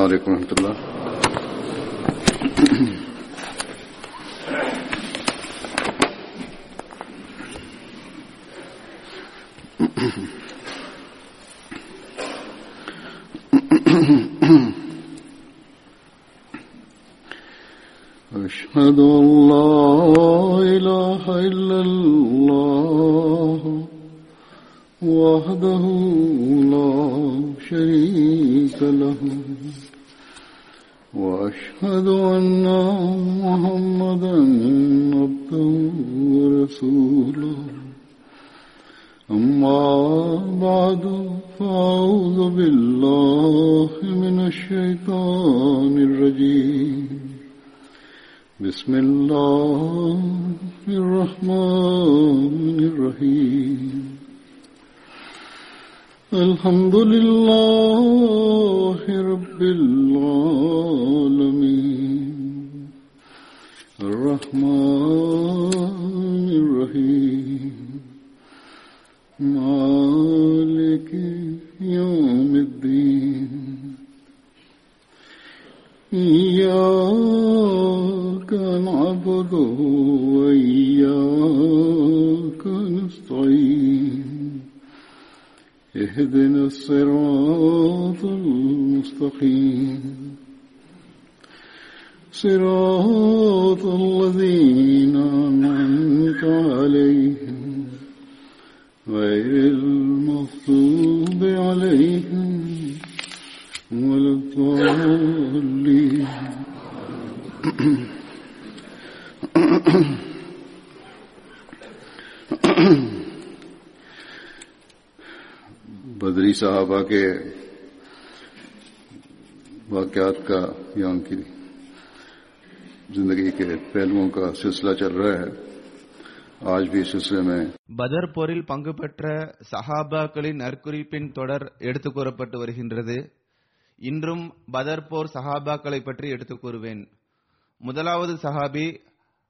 عليكم ورحمة الله. أشهد أن وأشهد أن محمدا عبده ورسوله. أما بعد فأعوذ بالله من الشيطان الرجيم. بسم الله الرحمن الرحيم. الحمد لله صراط الذين أنعمت عليهم غير المغضوب عليهم ولا الضالين بدری صحابہ کے واقعات کا یہاں کی பதர் போரில் பங்கு பெற்ற சஹாபாக்களின் நற்குறிப்பின் தொடர் எடுத்துக் கூறப்பட்டு வருகின்றது இன்றும் பதர் போர் சஹாபாக்களை பற்றி எடுத்துக் கூறுவேன் முதலாவது சஹாபி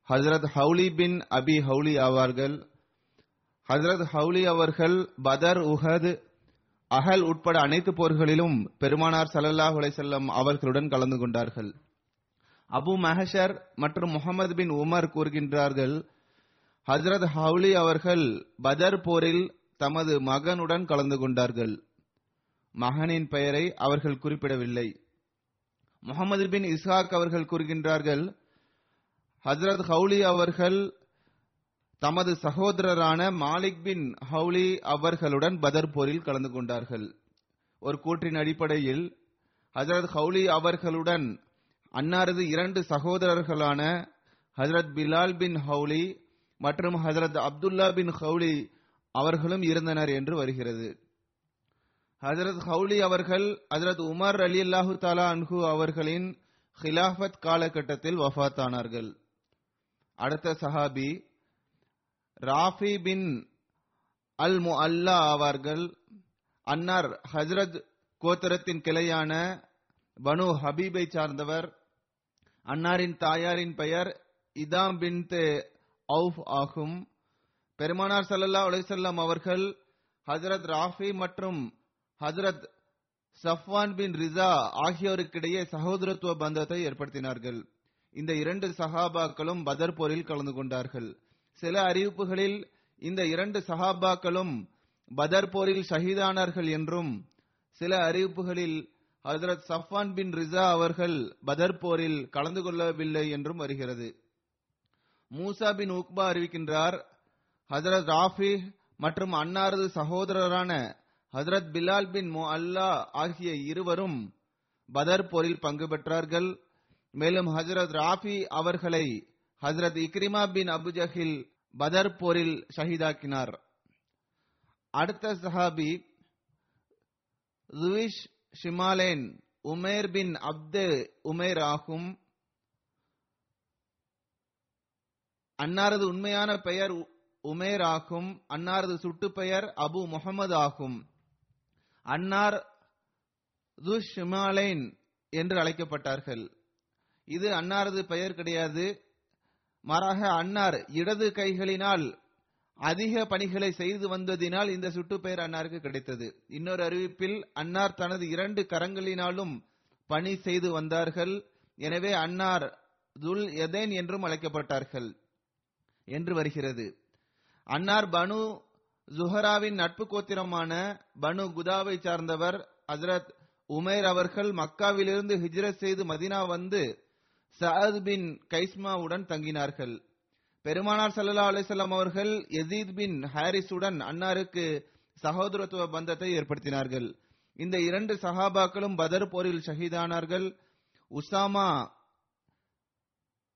ஹஜரத் ஹவுலி பின் அபி ஹவுலி ஆவார்கள் ஹஜரத் ஹவுலி அவர்கள் பதர் உஹத் அகல் உட்பட அனைத்து போர்களிலும் பெருமானார் ஸல்லல்லாஹு அலைஹி அவர்களுடன் கலந்து கொண்டார்கள்। அபு மஹஷர் மற்றும் முகமது பின் உமர் கூறுகின்றார்கள் ஹஜரத் ஹவுலி அவர்கள் பதர் போரில் தமது மகனுடன் கலந்து கொண்டார்கள். மகனின் பெயரை அவர்கள் குறிப்பிடவில்லை. முகமது பின் இஸ்ஹாக் அவர்கள் கூறுகின்றார்கள் ஹஜரத் ஹவுலி அவர்கள் தமது சகோதரரான மாலிக் பின் ஹவுலி அவர்களுடன் பதர் போரில் கலந்து கொண்டார்கள். ஒரு கூற்றின் அடிப்படையில் ஹஜரத் ஹவுலி அவர்களுடன் அன்னாரது இரண்டு சகோதரர்களான ஹசரத் பிலால் பின் ஹவுலி மற்றும் ஹசரத் அப்துல்லா பின் ஹவுலி அவர்களும் இருந்தனர் என்று வருகிறது. ஹசரத் ஹவுலி அவர்கள் ஹசரத் உமர் அலி அல்லாஹு தாலா அன்ஹு அவர்களின் ஹிலாஃபத் காலகட்டத்தில் வஃபாத்தானார்கள் அடுத்த சஹாபி ராஃபி பின் அல் மு அல்லா ஆவார்கள் அன்னார் ஹஜரத் கோத்தரத்தின் கிளையான பனு ஹபீபை சார்ந்தவர் அன்னாரின் தாயாரின் பெயர் இதாம் பின் அவுஃப் ஆகும். பெருமானார் சல்லல்லா அலிசல்லாம் அவர்கள் ஹஜரத் ராஃபி மற்றும் ஹசரத் சஃப்வான் பின் ரிசா ஆகியோருக்கிடையே சகோதரத்துவ பந்தத்தை ஏற்படுத்தினார்கள். இந்த இரண்டு சஹாபாக்களும் பதர் போரில் கலந்து கொண்டார்கள். சில அறிவிப்புகளில் இந்த இரண்டு சஹாபாக்களும் பதர் போரில் ஷஹீதானார்கள் என்றும் சில அறிவிப்புகளில் ஹசரத் சஃபான் பின் ரிசா அவர்கள் பதர் போரில் கலந்து கொள்ளவில்லை என்றும் வருகிறது. மூசா பின் உக்பா அறிவிக்கின்றார் ஹசரத் ராஃபி மற்றும் அன்னாரது சகோதரரான ஹசரத் பிலால் பின் மோ அல்லா ஆகிய இருவரும் பதர் போரில் பங்கு பெற்றார்கள். மேலும் ஹசரத் ராஃபி அவர்களை ஹசரத் இக்ரிமா பின் அபுஜஹில் பதர் போரில் ஷஹீதாக்கினார். அடுத்த சஹாபி லுவிஷ் ஷிமாலேன் உமேர் பின் அப்து உமேர் ஆகும் அன்னாரது உண்மையான பெயர் உமேர் ஆகும் அன்னாரது சுட்டு பெயர் அபு முகமது ஆகும். அன்னார் துஷிமாலைன் என்று அழைக்கப்பட்டார்கள். இது அன்னாரது பெயர் கிடையாது. மாறாக அன்னார் இடது கைகளினால் அதிக பணிகளை செய்து வந்ததினால் இந்த சுட்டுப்பெயர் அன்னாருக்கு கிடைத்தது. இன்னொரு அறிவிப்பில் அன்னார் தனது இரண்டு கரங்களினாலும் பணி செய்து வந்தார்கள். எனவே அன்னார் துல் எதேன் என்றும் அழைக்கப்பட்டார்கள் என்று வருகிறது. அன்னார் பனு ஜுஹராவின் நட்பு கோத்திரமான பனு குதாவை சார்ந்தவர் ஹசரத் உமேர் அவர்கள் மக்காவிலிருந்து ஹிஜ்ரத் செய்து மதினா வந்து சஅத் பின் கைஸ்மாவுடன் தங்கினார்கள். பெருமானார் சல்லா அலிசல்லாம் அவர்கள் எசீத் பின் ஹாரிஸுடன் அன்னாருக்கு சகோதரத்துவ பந்தத்தை ஏற்படுத்தினார்கள். இந்த இரண்டு சஹாபாக்களும் பதர் போரில் ஷஹீதானார்கள். உசாமா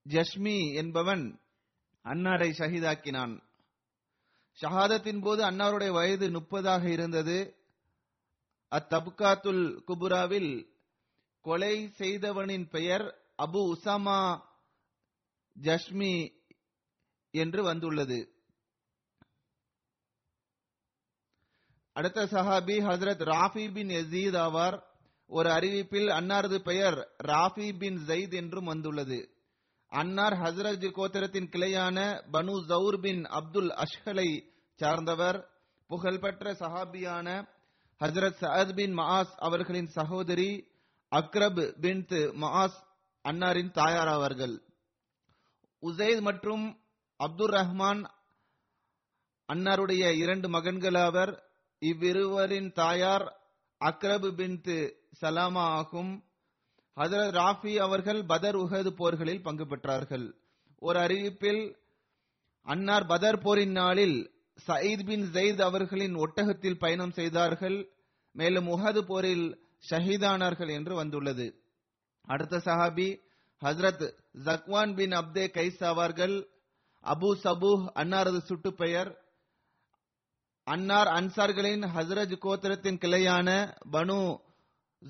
ஜஷ்மி என்பவன் அன்னாரை ஷஹீதாக்கினான். ஷஹாதத்தின் போது அன்னாருடைய வயது முப்பதாக இருந்தது. அத்தபுகாத்துல் குபுராவில் கொலை செய்தவனின் பெயர் அபு உசாமா ஜஷ்மி என்று வந்துள்ளது. அடுத்த சஹாபி ஹசரத் ராஃபி பின் எசீத் ஆவார். ஒரு அறிவிப்பில் அன்னாரது பெயர் ராஃபி பின் ஜெயித் என்றும் வந்துள்ளது. அன்னார் ஹசரத் கோத்திரத்தின் கிளையான பனு ஜவுர் பின் அப்துல் அஷ்ஹலை சார்ந்தவர். புகழ்பெற்ற சஹாபியான ஹசரத் சஹத் பின் மஹாஸ் அவர்களின் சகோதரி அக்ரப் பின் மஹாஸ் அன்னாரின் தாயார் அவர்கள் உசைத் மற்றும் அப்துல் ரஹ்மான் அன்னாருடைய இரண்டு மகன்கள் அவர் இவ்விருவரின் தாயார் அக்ரப் பின் சலாமா ஆகும். ஹதரத் ராஃபி அவர்கள் பதர் உஹது போர்களில் பங்கு பெற்றார்கள். ஒரு அறிவிப்பில் அன்னார் பதர் போரின் நாளில் சயீத் பின் ஜெயித் அவர்களின் ஒட்டகத்தில் பயணம் செய்தார்கள். மேலும் உஹது போரில் ஷஹீதானார்கள் என்று வந்துள்ளது. அடுத்த சஹாபி ஹஸ்ரத் ஜக்வான் பின் அப்தே கைஸ் ஆவார்கள் அபு சபூஹ் அன்னாரது சுட்டு பெயர். அன்னார் அன்சார்களின் ஹஸ்ரஜ் கோத்திரத்தின் கிளையான பனு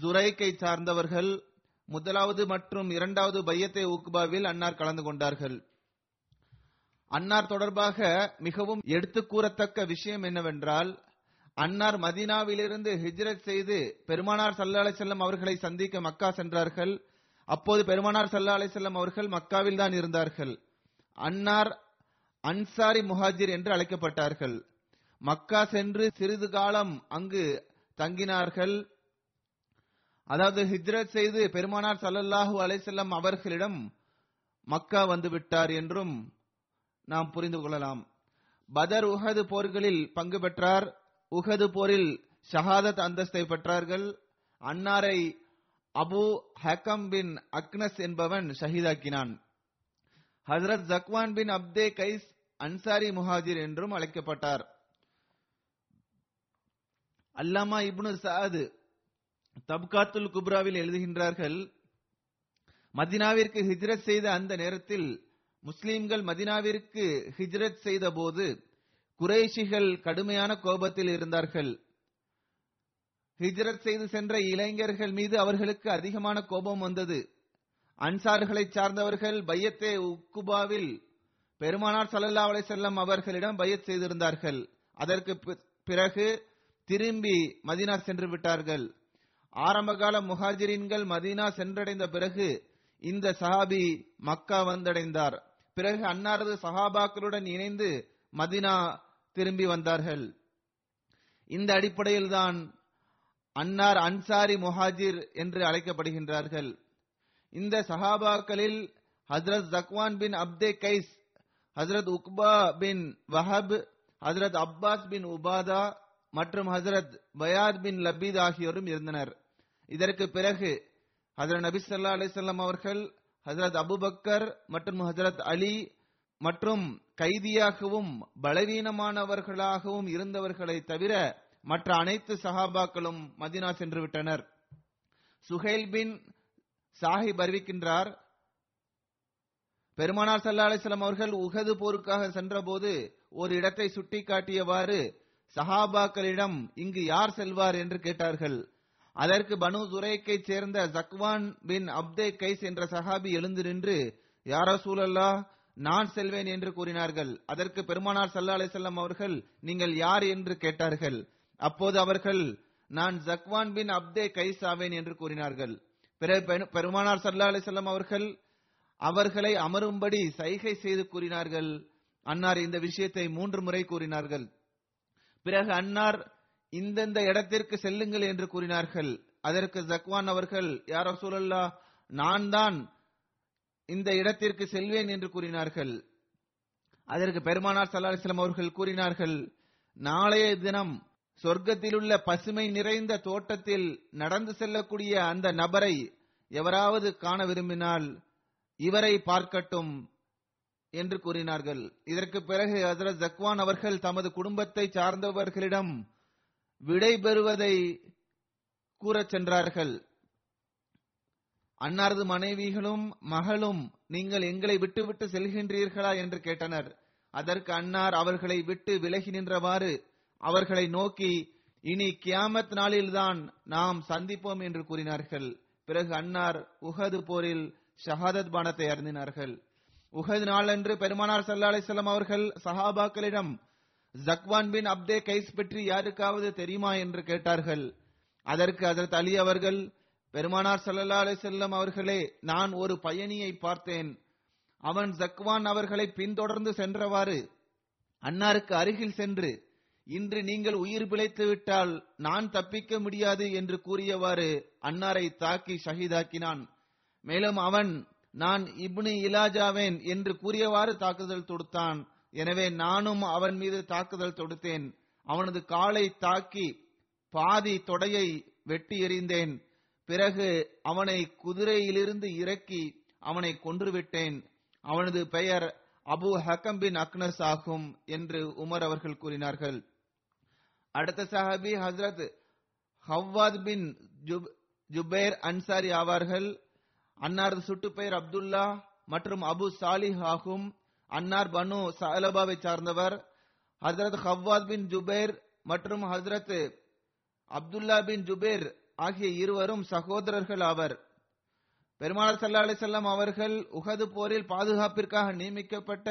ஜுரைக்கை சார்ந்தவர்கள். முதலாவது மற்றும் இரண்டாவது பையத்தை உக்பாவில் அன்னார் கலந்து கொண்டார்கள். அன்னார் தொடர்பாக மிகவும் எடுத்து கூறத்தக்க விஷயம் என்னவென்றால் அன்னார் மதீனாவிலிருந்து ஹிஜ்ரத் செய்து பெருமானார் சல்லா அலிசல்லம் அவர்களை சந்திக்க மக்கா சென்றார்கள். அப்போது பெருமானார் சல்லா அலிசல்லம் அவர்கள் மக்காவில் தான் இருந்தார்கள். அன்னார் அன்சாரி முஹாஜிர் என்று அழைக்கப்பட்டார்கள். மக்கா சென்று சிறிது காலம் அங்கு தங்கினார்கள். அதாவது ஹிஜ்ரத் செய்து பெருமானார் சல்லல்லாஹு அலைசல்லம் அவர்களிடம் மக்கா வந்துவிட்டார் என்றும் நாம் புரிந்து கொள்ளலாம். பதர் உஹது போர்களில் பங்கு பெற்றார். உஹது போரில் ஷஹாதத் அந்தஸ்தை பெற்றார்கள். அன்னாரை அபு ஹக்கம் பின் அக்னஸ் என்பவன் ஷஹீதாக்கினான். ஹசரத் ஜக்வான் பின் அப்தே கைஸ் அன்சாரி முஹாஜிர் என்றும் அழைக்கப்பட்டார். அல்லாமா இப்னு சாது தப்காத்துல் குப்ராவில் எழுதுகின்றார்கள் மதினாவிற்கு ஹிஜ்ரத் செய்த அந்த நேரத்தில் முஸ்லிம்கள் மதினாவிற்கு ஹிஜ்ரத் செய்த போது குறைஷிகள் கடுமையான கோபத்தில் இருந்தார்கள். ஹிஜ்ரத் செய்து சென்ற இளைஞர்கள் மீது அவர்களுக்கு அதிகமான கோபம் வந்தது. அன்சார்களை சார்ந்தவர்கள் பையத்தே உக்குபாவில் பெருமானார் சல்லல்லா அலைசல்லம் அவர்களிடம் பையத் செய்திருந்தார்கள். அதற்கு பிறகு திரும்பி மதினா சென்று விட்டார்கள். ஆரம்பகால முஹாஜிரின்கள் மதீனா சென்றடைந்த பிறகு இந்த சஹாபி மக்கா வந்தடைந்தார். பிறகு அன்னாரது சஹாபாக்களுடன் இணைந்து மதினா திரும்பி வந்தார்கள். இந்த அடிப்படையில் தான் அன்னார் அன்சாரி முஹாஜிர் என்று அழைக்கப்படுகின்றார்கள். இந்த சஹாபாக்களில் ஹசரத் ஜக்வான் பின் அப்தே கைஸ் ஹசரத் உக்பா பின் வஹப் ஹசரத் அப்பாஸ் பின் உபாதா மற்றும் ஹசரத் பயாத் பின் லபீத் ஆகியோரும் இருந்தனர். இதற்கு பிறகு ஹசரத் நபி சல்லா அலிசல்லாம் அவர்கள் ஹசரத் அபுபக்கர் மற்றும் ஹசரத் அலி மற்றும் கைதியாகவும் பலவீனமானவர்களாகவும் இருந்தவர்களை தவிர மற்ற அனைத்து சஹாபாக்களும் மதினா சென்று விட்டனர். சுஹைல் பின் சாஹிப் அறிவிக்கின்றார் பெருமானார் சல்லா அலிஸ்லாம் அவர்கள் உகது போருக்காக சென்றபோது ஒரு இடத்தை சுட்டி காட்டியவாறு சஹாபாக்களிடம் இங்கு யார் செல்வார் என்று கேட்டார்கள். அதற்கு பனு துரைக்கைச் சேர்ந்த ஜக்வான் பின் அப்தே கைஸ் என்ற சஹாபி எழுந்து நின்று யாரோ சூழல்லா நான் செல்வேன் என்று கூறினார்கள். அதற்கு பெருமானார் சல்லா அலிசல்லாம் அவர்கள் நீங்கள் யார் என்று கேட்டார்கள்? அப்போது அவர்கள் நான் ஜக்வான் பின் அப்தே கைஸ் ஆவேன் என்று கூறினார்கள். பிறகு பெருமானார் சல்லா அலிசல்லாம் அவர்கள் அவர்களை அமரும்படி சைகை செய்து கூறினார்கள். அன்னார் இந்த விஷயத்தை மூன்று முறை கூறினார்கள். பிறகு அன்னார் இந்தந்த இடத்திற்கு செல்லுங்கள் என்று கூறினார்கள். அதற்கு ஜக்வான் அவர்கள் யார் சூழல்லா நான் தான் இந்த இடத்திற்கு செல்வேன் என்று கூறினார்கள். அதற்கு பெருமானார் சல்லா அலிஸ்லாம் அவர்கள் கூறினார்கள் நாளைய தினம் சொர்க்கத்திலுள்ள பசுமை நிறைந்த தோட்டத்தில் நடந்து செல்லக்கூடிய அந்த நபரை எவராவது காண விரும்பினால் இவரை பார்க்கட்டும் என்று கூறினார்கள். இதற்கு பிறகு ஹசரத் ஜக்வான் அவர்கள் தமது குடும்பத்தை சார்ந்தவர்களிடம் விடை பெறுவதை கூறச் சென்றார்கள். அன்னாரது மனைவிகளும் மகளும் நீங்கள் எங்களை விட்டுவிட்டு செல்கின்றீர்களா? என்று கேட்டனர். அதற்கு அன்னார் அவர்களை விட்டு விலகி நின்றவாறு அவர்களை நோக்கி இனி கியாமத் நாளில்தான் நாம் சந்திப்போம் என்று கூறினார்கள். பிறகு அன்னார் உஹது போரில் ஷஹாதத் பானத்தை அருந்தினார்கள். உஹது நாளன்று பெருமானார் சல்லா அலிஸ்லாம் அவர்கள் சஹாபாக்களிடம் ஜக்வான் பின் அப்தே கைஸ் பற்றி யாருக்காவது தெரியுமா என்று கேட்டார்கள். அதற்கு அதற்கு அலி அவர்கள் பெருமானார் சல்லல்லா அலிசல்லம் அவர்களே நான் ஒரு பயணியை பார்த்தேன். அவன் ஜக்வான் அவர்களை பின்தொடர்ந்து சென்றவாறு அன்னாருக்கு அருகில் சென்று இன்று நீங்கள் உயிர் பிழைத்து விட்டால் நான் தப்பிக்க முடியாது என்று கூறியவாறு அன்னாரை தாக்கி ஷஹீதாக்கினான். மேலும் அவன் நான் இப்னு இலாஜாவேன் என்று கூறியவாறு தாக்குதல் தொடுத்தான். எனவே நானும் அவன் மீது தாக்குதல் தொடுத்தேன். அவனது காலை தாக்கி பாதி தொடையை வெட்டி எறிந்தேன். பிறகு அவனை குதிரையிலிருந்து இறக்கி அவனை கொன்றுவிட்டேன். அவனது பெயர் அபு ஹக்கம் பின் அக்னஸ் ஆகும் என்று உமர் அவர்கள் கூறினார்கள். அடுத்த சஹாபி ஹசரத் ஹவ்வாத் பின் ஜுபேர் அன்சாரி ஆவார்கள். அன்னாரது சுட்டுப்பெயர் அப்துல்லா மற்றும் அபு சாலிஹ் ஆகும். அன்னார் பனு சலபாவை சார்ந்தவர். ஹசரத் ஹவ்வாத் பின் ஜுபேர் மற்றும் ஹசரத் அப்துல்லா பின் ஜுபேர் ஆகிய இருவரும் சகோதரர்கள் ஆவர். பெருமாள் சல்லா அலிசல்லாம் அவர்கள் உகது போரில் பாதுகாப்பிற்காக நியமிக்கப்பட்ட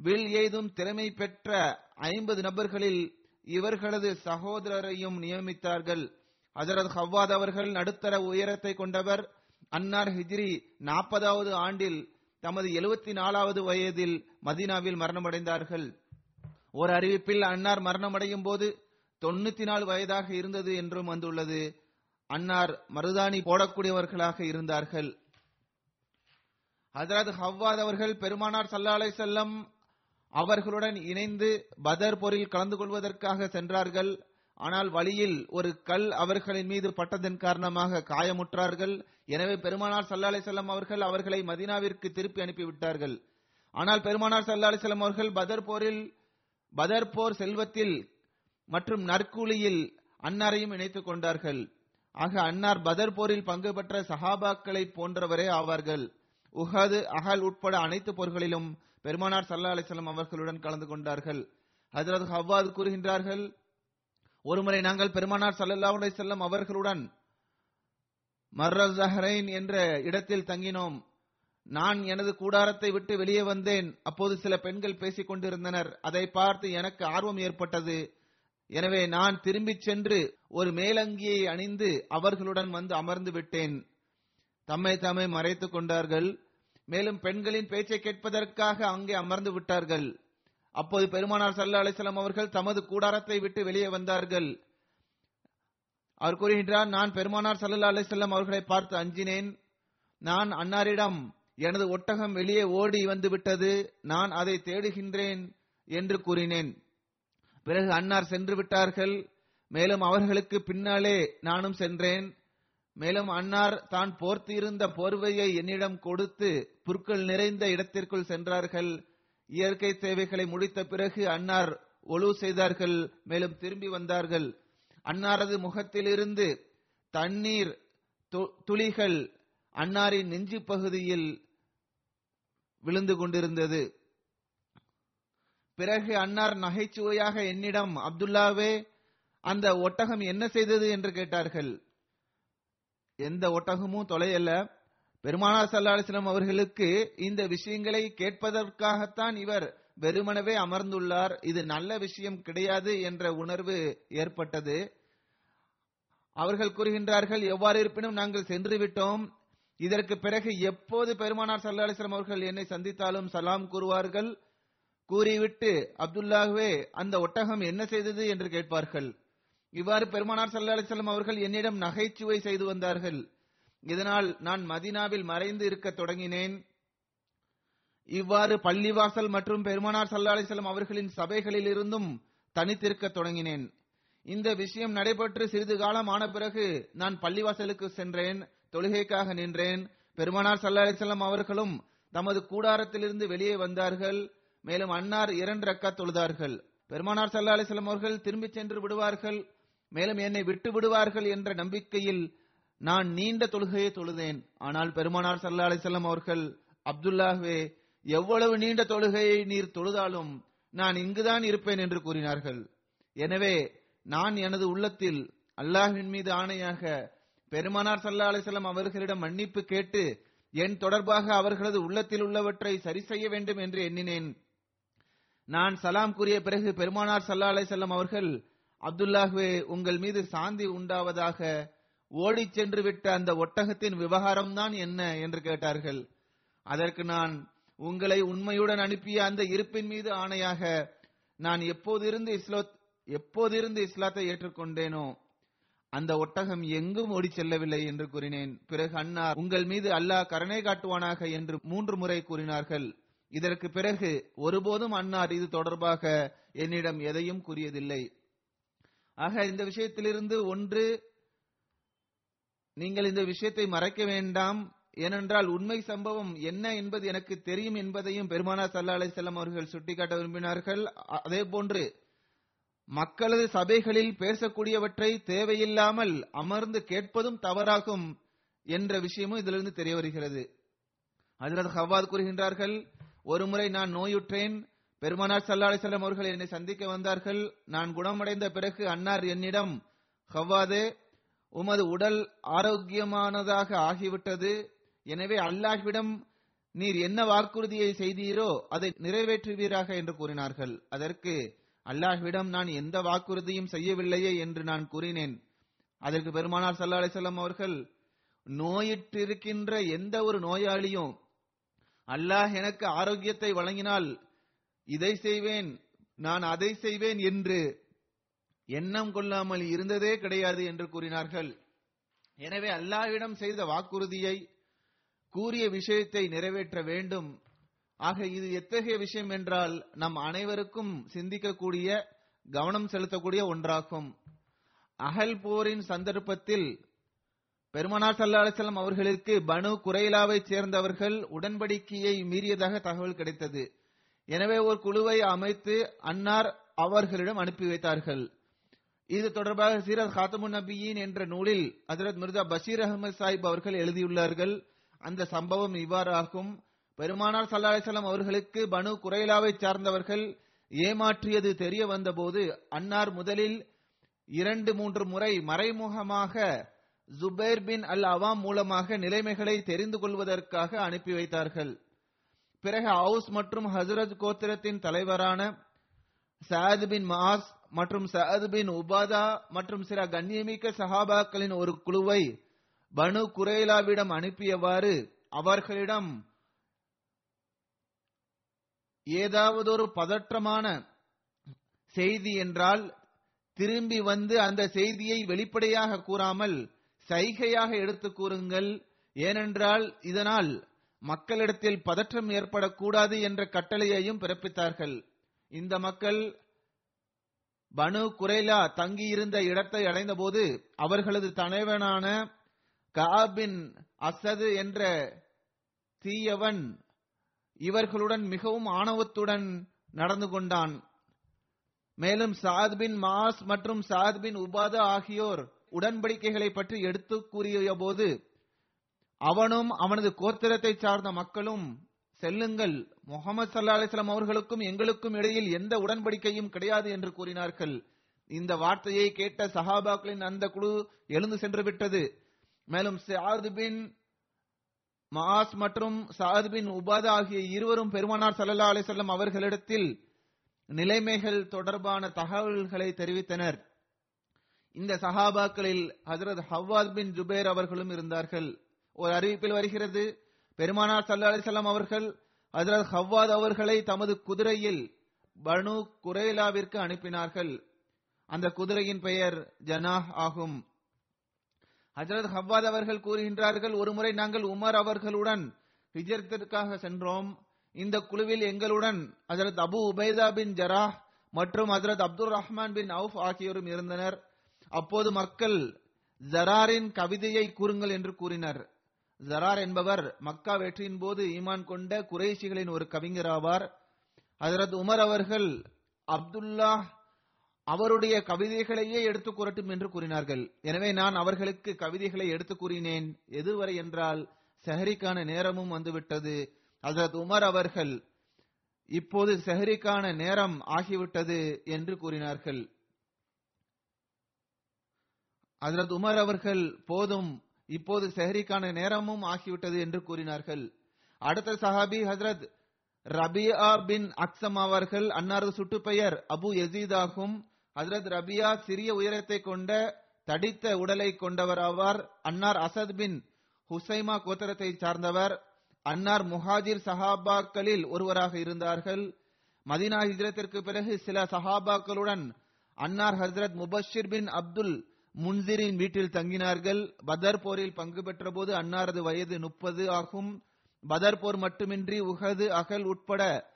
வில் எய்தும் திறமை பெற்ற ஐம்பது நபர்களில் இவர்களது சகோதரரையும் நியமித்தார்கள். ஹசரத் ஹவ்வாத் அவர்கள் நடுத்தர உயரத்தை கொண்டவர். அன்னார் ஹிஜ்ரி நாற்பதாவது ஆண்டில் தமது எழுபத்தி நாலாவது வயதில் மதீனாவில் மரணமடைந்தார்கள். ஒரு அறிவிப்பில் அன்னார் மரணமடையும் போது தொண்ணூத்தி நாலு வயதாக இருந்தது என்றும் வந்துள்ளது. அன்னார் மருதாணி போடக்கூடியவர்களாக இருந்தார்கள். ஹசரத் ஹவ்வாத் அவர்கள் பெருமானார் சல்லா அலை செல்லம் அவர்களுடன் இணைந்து பதர் போரில் கலந்து கொள்வதற்காக சென்றார்கள். ஆனால் வழியில் ஒரு கல் அவர்களின் மீது பட்டதன் காரணமாக காயமுற்றார்கள். எனவே பெருமானார் சல்லா அலிசல்லாம் செல்லம் அவர்கள் அவர்களை மதீனாவிற்கு திருப்பி அனுப்பிவிட்டார்கள். ஆனால் பெருமானார் சல்லா அலிசல்லாம் செல்லம் அவர்கள் பதர் போரில் பதர் போர் செல்வத்தில் மற்றும் நற்கூலியில் அன்னாரையும் இணைத்துக் கொண்டார்கள். ஆக அன்னார் பதர் போரில் பங்கு பெற்ற சஹாபாக்களை போன்றவரே ஆவார்கள். உஹது அகல் உட்பட அனைத்து போர்களிலும் பெருமானார் சல்லா அலிசல்லாம் அவர்களுடன் கலந்து கொண்டார்கள். ஹஜரத் ஹவ்வாது கூறுகின்றார்கள் ஒருமுறை நாங்கள் பெருமானார் சல்லல்லா அலிசல்லம் அவர்களுடன் மர்ரல் ஜஹரைன் என்ற இடத்தில் தங்கினோம். நான் எனது கூடாரத்தை விட்டு வெளியே வந்தேன். அப்போது சில பெண்கள் பேசிக் கொண்டிருந்தனர். அதை பார்த்து எனக்கு ஆர்வம் ஏற்பட்டது. எனவே நான் திரும்பிச் சென்று ஒரு மேலங்கியை அணிந்து அவர்களுடன் வந்து அமர்ந்து விட்டேன். தம்மை தம்மை மறைத்துக் கொண்டார்கள். மேலும் பெண்களின் பேச்சை கேட்பதற்காக அங்கே அமர்ந்து விட்டார்கள். அப்போது பெருமானார் சல்லா அலிஸ்லாம் அவர்கள் தமது கூடாரத்தை விட்டு வெளியே வந்தார்கள். அவர் கூறுகின்றார் நான் பெருமானார் சல்லா அலிஸ்லாம் அவர்களை பார்த்து அஞ்சினேன். நான் அன்னாரிடம் எனது ஒட்டகம் வெளியே ஓடி வந்து விட்டது. நான் அதை தேடுகின்றேன் என்று கூறினேன். பிறகு அன்னார் சென்று விட்டார்கள். மேலும் அவர்களுக்கு பின்னாலே நானும் சென்றேன். மேலும் அன்னார் தான் போர்த்தியிருந்த போர்வையை என்னிடம் கொடுத்து புற்கள் நிறைந்த இடத்திற்குள் சென்றார்கள். இயற்கை சேவைகளை முடித்த பிறகு அன்னார் ஒழு செய்தார்கள். மேலும் திரும்பி வந்தார்கள். அன்னாரது முகத்திலிருந்து தண்ணீர் து- துளிகள் அன்னாரின் நெஞ்சு பகுதியில் விழுந்து கொண்டிருந்தது. பிறகு அன்னார் நகைச்சுவையாக என்னிடம் அப்துல்லாவே அந்த ஒட்டகம் என்ன செய்தது? என்று கேட்டார்கள். எந்த ஒட்டகமும் தொலையல்ல. பெருமானார் சல்லா அவர்களுக்கு இந்த விஷயங்களை கேட்பதற்காகத்தான் இவர் வெறுமனவே அமர்ந்துள்ளார். இது நல்ல விஷயம் கிடையாது என்ற உணர்வு ஏற்பட்டது. அவர்கள் கூறுகின்றார்கள் எவ்வாறு இருப்பினும் நாங்கள் சென்று விட்டோம். இதற்கு பிறகு எப்போது பெருமானார் சல்லா அலிஸ்லாம் அவர்கள் என்னை சந்தித்தாலும் சலாம் கூறுவார்கள்? கூறிவிட்டு அப்துல்லாஹ்வே அந்த ஒட்டகம் என்ன செய்தது? என்று கேட்பார்கள். இவ்வாறு பெருமானார் சல்லா அலைஹி அவர்கள் என்னிடம் நகைச்சுவை செய்து வந்தார்கள். இதனால் நான் மதீனாவில் மறைந்து இருக்க தொடங்கினேன். இவ்வாறு பள்ளிவாசல் மற்றும் பெருமானார் சல்லா அலைஹி அவர்களின் சபைகளில் இருந்தும் தனித்திருக்க தொடங்கினேன். இந்த விஷயம் நடைபெற்று சிறிது காலம் ஆன பிறகு நான் பள்ளிவாசலுக்கு சென்றேன் தொழுகைக்காக நின்றேன். பெருமானார் சல்லா அலைஹி அவர்களும் தமது கூடாரத்திலிருந்து வெளியே வந்தார்கள். மேலும் அன்னார் இரண்டு ரக்கா தொழுதார்கள். பெருமானார் சல்லா அலிசல்லாம் அவர்கள் திரும்பிச் சென்று விடுவார்கள். மேலும் என்னை விட்டு விடுவார்கள் என்ற நம்பிக்கையில் நான் நீண்ட தொழுகையை தொழுதேன். ஆனால் பெருமானார் சல்லா அலிசல்லாம் அவர்கள் அப்துல்லாஹ்வே எவ்வளவு நீண்ட தொழுகையை நீர் தொழுதாலும் நான் இங்குதான் இருப்பேன் என்று கூறினார்கள். எனவே நான் எனது உள்ளத்தில் அல்லாஹின் மீது ஆணையாக பெருமானார் சல்லா அலிசல்லாம் அவர்களிடம் மன்னிப்பு கேட்டு என் தொடர்பாக அவர்களது உள்ளத்தில் உள்ளவற்றை சரி செய்ய வேண்டும் என்று எண்ணினேன். நான் சலாம் கூறிய பிறகு பெருமானார் சல்லா அலைஹி அவர்கள் அப்துல்லாஹ்வே உங்கள் மீது சாந்தி உண்டாவதாக ஓடிச் சென்று விட்ட அந்த ஒட்டகத்தின் விவகாரம்தான் என்ன என்று கேட்டார்கள். அதற்கு நான் உங்களை உண்மையுடன் அனுப்பிய அந்த இருப்பின் மீது ஆணையாக நான் எப்போதிருந்து இஸ்லோ எப்போதிருந்து இஸ்லாத்தை ஏற்றுக்கொண்டேனோ அந்த ஒட்டகம் எங்கும் ஓடி செல்லவில்லை என்று கூறினேன். பிறகு அன்னார் உங்கள் மீது அல்லாஹ் கருணை காட்டுவானாக என்று மூன்று முறை கூறினார்கள். இதற்கு பிறகு ஒருபோதும் அன்னார் இது தொடர்பாக என்னிடம் எதையும் கூறியதில்லை. ஆக இந்த விஷயத்திலிருந்து ஒன்று நீங்கள் இந்த விஷயத்தை மறைக்க வேண்டாம். ஏனென்றால் உண்மை சம்பவம் என்ன என்பது எனக்கு தெரியும் என்பதையும் பெருமானா சல்லா அலிசல்லாம் அவர்கள் சுட்டிக்காட்ட விரும்பினார்கள். அதே போன்று மக்களது சபைகளில் பேசக்கூடியவற்றை தேவையில்லாமல் அமர்ந்து கேட்பதும் தவறாகும் என்ற விஷயமும் இதிலிருந்து தெரிய வருகிறது. ஹஜரத் ஹவாத் கூறுகின்றார்கள் ஒருமுறை நான் நோயுற்றேன் பெருமானார் ஸல்லல்லாஹு செல்லம் அவர்கள் என்னை சந்திக்க வந்தார்கள். நான் குணமடைந்த பிறகு அன்னார் என்னிடம் ஹவ்வாதே உமது உடல் ஆரோக்கியமானதாக ஆகிவிட்டது. எனவே அல்லாஹ்விடம் நீர் என்ன வாக்குறுதியை செய்தீரோ அதை நிறைவேற்றுவீராக என்று கூறினார்கள். அதற்கு அல்லாஹ்விடம் நான் எந்த வாக்குறுதியும் செய்யவில்லையே என்று நான் கூறினேன். அதற்கு பெருமானார் ஸல்லல்லாஹு செல்லம் அவர்கள் நோயிட்டிருக்கின்ற எந்த ஒரு நோயாளியும் அல்லாஹ் எனக்கு ஆரோக்கியத்தை வழங்கினால் இதை செய்வேன் நான் அதை செய்வேன் என்று எண்ணம் கொள்ளாமல் இருந்ததே கிடையாது என்று கூறினார்கள். எனவே அல்லாவிடம் செய்த வாக்குறுதியை கூறிய விஷயத்தை நிறைவேற்ற வேண்டும். ஆக இது எத்தகைய விஷயம் என்றால் நம் அனைவருக்கும் சிந்திக்கக்கூடிய கவனம் செலுத்தக்கூடிய ஒன்றாகும். அகல் போரின் சந்தர்ப்பத்தில் பெருமானார் ஸல்லல்லாஹு அவர்களுக்கு பனு குறைலாவைச் சேர்ந்தவர்கள் உடன்படிக்கையை மீறியதாக தகவல் கிடைத்தது. எனவே ஒரு குழுவை அமைத்து அன்னார் அவர்களிடம் அனுப்பி வைத்தார்கள். இது தொடர்பாக சீரத் ஹாத்தமு நபியின் என்ற நூலில் ஹஜரத் மிர்சா பஷீர் அகமது சாஹிப் அவர்கள் எழுதியுள்ளார்கள். அந்த சம்பவம் இவ்வாறாகும். பெருமானார் சல்லா அலிசல்லாம் அவர்களுக்கு பனு குறைலாவை சார்ந்தவர்கள் ஏமாற்றியது தெரிய வந்தபோது அன்னார் முதலில் இரண்டு மூன்று முறை மறைமுகமாக ஜுபேர் பின் அல் அவாம் மூலமாக நிலைமைகளை தெரிந்து கொள்வதற்காக அனுப்பி வைத்தார்கள். பிறகு அவுஸ் மற்றும் ஹசரத் கோத்திரத்தின் தலைவரான சஹத் பின் மாஸ் மற்றும் சஹத் பின் உபாதா மற்றும் சில கண்ணியமிக்க சஹாபாக்களின் ஒரு குழுவை பனு குரேலாவிடம் அனுப்பியவாறு அவர்களிடம் ஏதாவது ஒரு பதற்றமான செய்தி என்றால் திரும்பி வந்து அந்த செய்தியை வெளிப்படையாக கூறாமல் சைகையாக எடுத்து கூறுங்கள். ஏனென்றால் இதனால் மக்களிடத்தில் பதற்றம் ஏற்படக்கூடாது என்ற கட்டளையையும் பிறப்பித்தார்கள். இந்த மக்கள் பனு குரேலா தங்கியிருந்த இடத்தை அடைந்தபோது அவர்களது தலைவனான காபின் அசது என்ற தீயவன் இவர்களுடன் மிகவும் ஆணவத்துடன் நடந்து கொண்டான். மேலும் சாத் பின் மாஸ் மற்றும் சாத் பின் உபாதா ஆகியோர் உடன்படிக்கைகளை பற்றி எடுத்து கூறிய போது அவனும் அவனது கோத்திரத்தை சார்ந்த மக்களும் செல்லுங்கள். முகமது சல்லா அலிஸ்லாம் அவர்களுக்கும் எங்களுக்கும் இடையில் எந்த உடன்படிக்கையும் கிடையாது என்று கூறினார்கள். இந்த வார்த்தையை கேட்ட சஹாபாக்களின் அந்த குழு எழுந்து சென்று விட்டது. மேலும் சாத் பின் மாஸ் மற்றும் சாத் பின் உபாதா ஆகிய இருவரும் பெருமானார் சல்லா அலிசல்லம் அவர்களிடத்தில் நிலைமைகள் தொடர்பான தகவல்களை தெரிவித்தனர். இந்த சஹாபாக்களில் ஹஜரத் ஹவாத் பின் ஜுபேர் அவர்களும் இருந்தார்கள். ஒரு அறிவிப்பில் வருகிறது. பெருமானார் சல்லா அலிசல்லாம் அவர்கள் ஹஜரத் ஹவ்வாத் அவர்களை தமது குதிரையில் பனு குரேலாவிற்கு அனுப்பினார்கள். அந்த குதிரையின் பெயர் ஜனாஹ் ஆகும். ஹஜரத் ஹவ்வாத் அவர்கள் கூறுகின்றார்கள் ஒருமுறை நாங்கள் உமர் அவர்களுடன் ஹிஜரத்திற்காக சென்றோம். இந்த குழுவில் எங்களுடன் ஹஜரத் அபு உபைதா பின் ஜராஹ் மற்றும் Hazrat Abdul Rahman bin Awf ஆகியோரும் இருந்தனர். அப்போது மக்கள் ஜராரின் கவிதையை கூறுங்கள் என்று கூறினர். ஜரார் என்பவர் மக்கா வெற்றியின் போது ஈமான் கொண்ட குறைஷிகளின் ஒரு கவிஞர் ஆவார். ஹசரத் உமர் அவர்கள் அப்துல்லா அவருடைய கவிதைகளையே எடுத்து கூறட்டும் என்று கூறினார்கள். எனவே நான் அவர்களுக்கு கவிதைகளை எடுத்து கூறினேன். எதுவரை என்றால் செஹரிக்கான நேரமும் வந்துவிட்டது. ஹசரத் உமர் அவர்கள் இப்போது செஹரிக்கான நேரம் ஆகிவிட்டது என்று கூறினார்கள். ஹசரத் உமர் அவர்கள் போதும் இப்போது செஹரிக்கான நேரமும் ஆகிவிட்டது என்று கூறினார்கள். அடுத்த சஹாபி ஹசரத் ரபியா பின் அக்சம் அவர்கள் அன்னாரது சுட்டுப்பெயர் அபு எசீதாகும் ஹசரத் ரபியா சிறிய உயரத்தை கொண்ட தடித்த உடலை கொண்டவர் ஆவார். அன்னார் அசத் பின் ஹுசைமா கோத்திரத்தை சார்ந்தவர். அன்னார் முஹாஜிர் சஹாபாக்களில் ஒருவராக இருந்தார்கள். மதினா ஹிஜ்ரத்திற்கு பிறகு சில சஹாபாக்களுடன் அன்னார் ஹசரத் முபஷிர் பின் அப்துல் முன்சிரின் வீட்டில் தங்கினார்கள். பதர் போரில் பங்கு பெற்றபோது அன்னாரது வயது முப்பது ஆகும். பதர் போர் மட்டுமின்றி உஹது அகல் உட்பட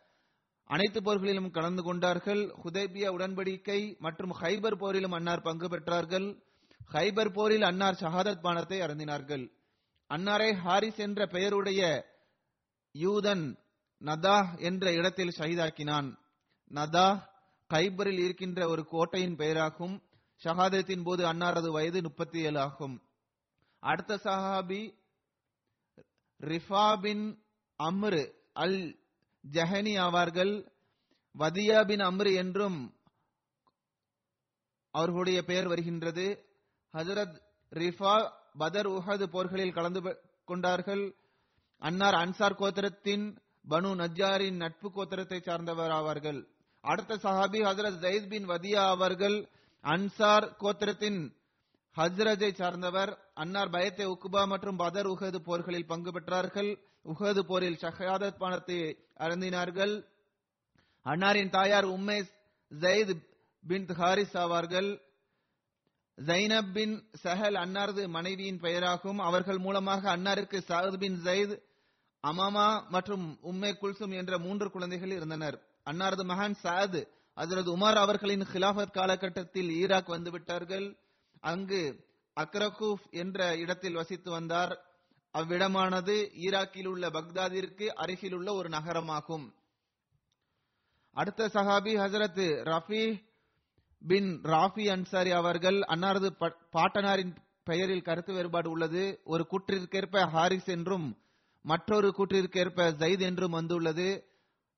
அனைத்து போர்களிலும் கலந்து கொண்டார்கள். ஹுதேபியா உடன்படிக்கை மற்றும் ஹைபர் போரிலும் அன்னார் பங்கு பெற்றார்கள். ஹைபர் போரில் அன்னார் ஷஹாதத் பானத்தை அருந்தினார்கள். அன்னாரை ஹாரிஸ் என்ற பெயருடைய யூதன் நதா என்ற இடத்தில் ஷஹீதாக்கினான். நதா கைபரில் இருக்கின்ற ஒரு கோட்டையின் பெயராகும். ஷஹாதத்தின் போது அன்னாரது வயது முப்பத்தி ஏழு ஆகும். அடுத்த சஹாபி ரிஃபா பின் அம்ரு அல் ஜஹனி ஆவார்கள். வதியா பின் அம்ரு என்றும் அவர்களுடைய பெயர் வருகின்றது. ஹசரத் ரிஃபா பதர் உஹது போர்களில் கலந்து கொண்டார்கள். அன்னார் அன்சார் கோத்திரத்தின் பனு நஜாரின் நட்பு கோத்திரத்தை சார்ந்தவர் ஆவார்கள். அடுத்த சஹாபி ஹசரத் ஜயித் பின் வதியா அவர்கள் அன்சார் கோத்திரத்தின் ஹஸ்ரஜை சார்ந்தவர் அன்னார் பயத்தை உக்குபா மற்றும் பதர் உஹது போர்களில் பங்கு பெற்றார்கள். உஹது போரில் ஷஹாதத் பானத்தை அருந்தினார்கள். அன்னாரின் தாயார் உம்மே ஜெயித் பின் ஹாரிஸ் ஆவார்கள். ஜைனப் பின் சஹல் அன்னாரது மனைவியின் பெயராகும். அவர்கள் மூலமாக அன்னாருக்கு சாத் பின் ஜெயித் அமாமா மற்றும் உம்மே குல்சும் என்ற மூன்று குழந்தைகள் இருந்தனர். அன்னாரது மகன் சாத் அதரது உமர் அவர்களின் ஹிலாபத் காலகட்டத்தில் ஈராக் வந்து விட்டார்கள் அங்கு அக்ரகூப் என்ற இடத்தில் வசித்து வந்தார். அவ்விடமானது ஈராக்கில் உள்ள பக்தாதிற்கு அருகில் உள்ள ஒரு நகரமாகும். அடுத்த சஹாபி ஹசரத் ரஃபி பின் ராஃபி அன்சாரி அவர்கள் அன்னாரது பாட்டனாரின் பெயரில் கருத்து வேறுபாடு உள்ளது. ஒரு கூற்றிற்கேற்ப ஹாரிஸ் என்றும் மற்றொரு கூற்றிற்கேற்ப ஜயித் என்றும் வந்துள்ளது.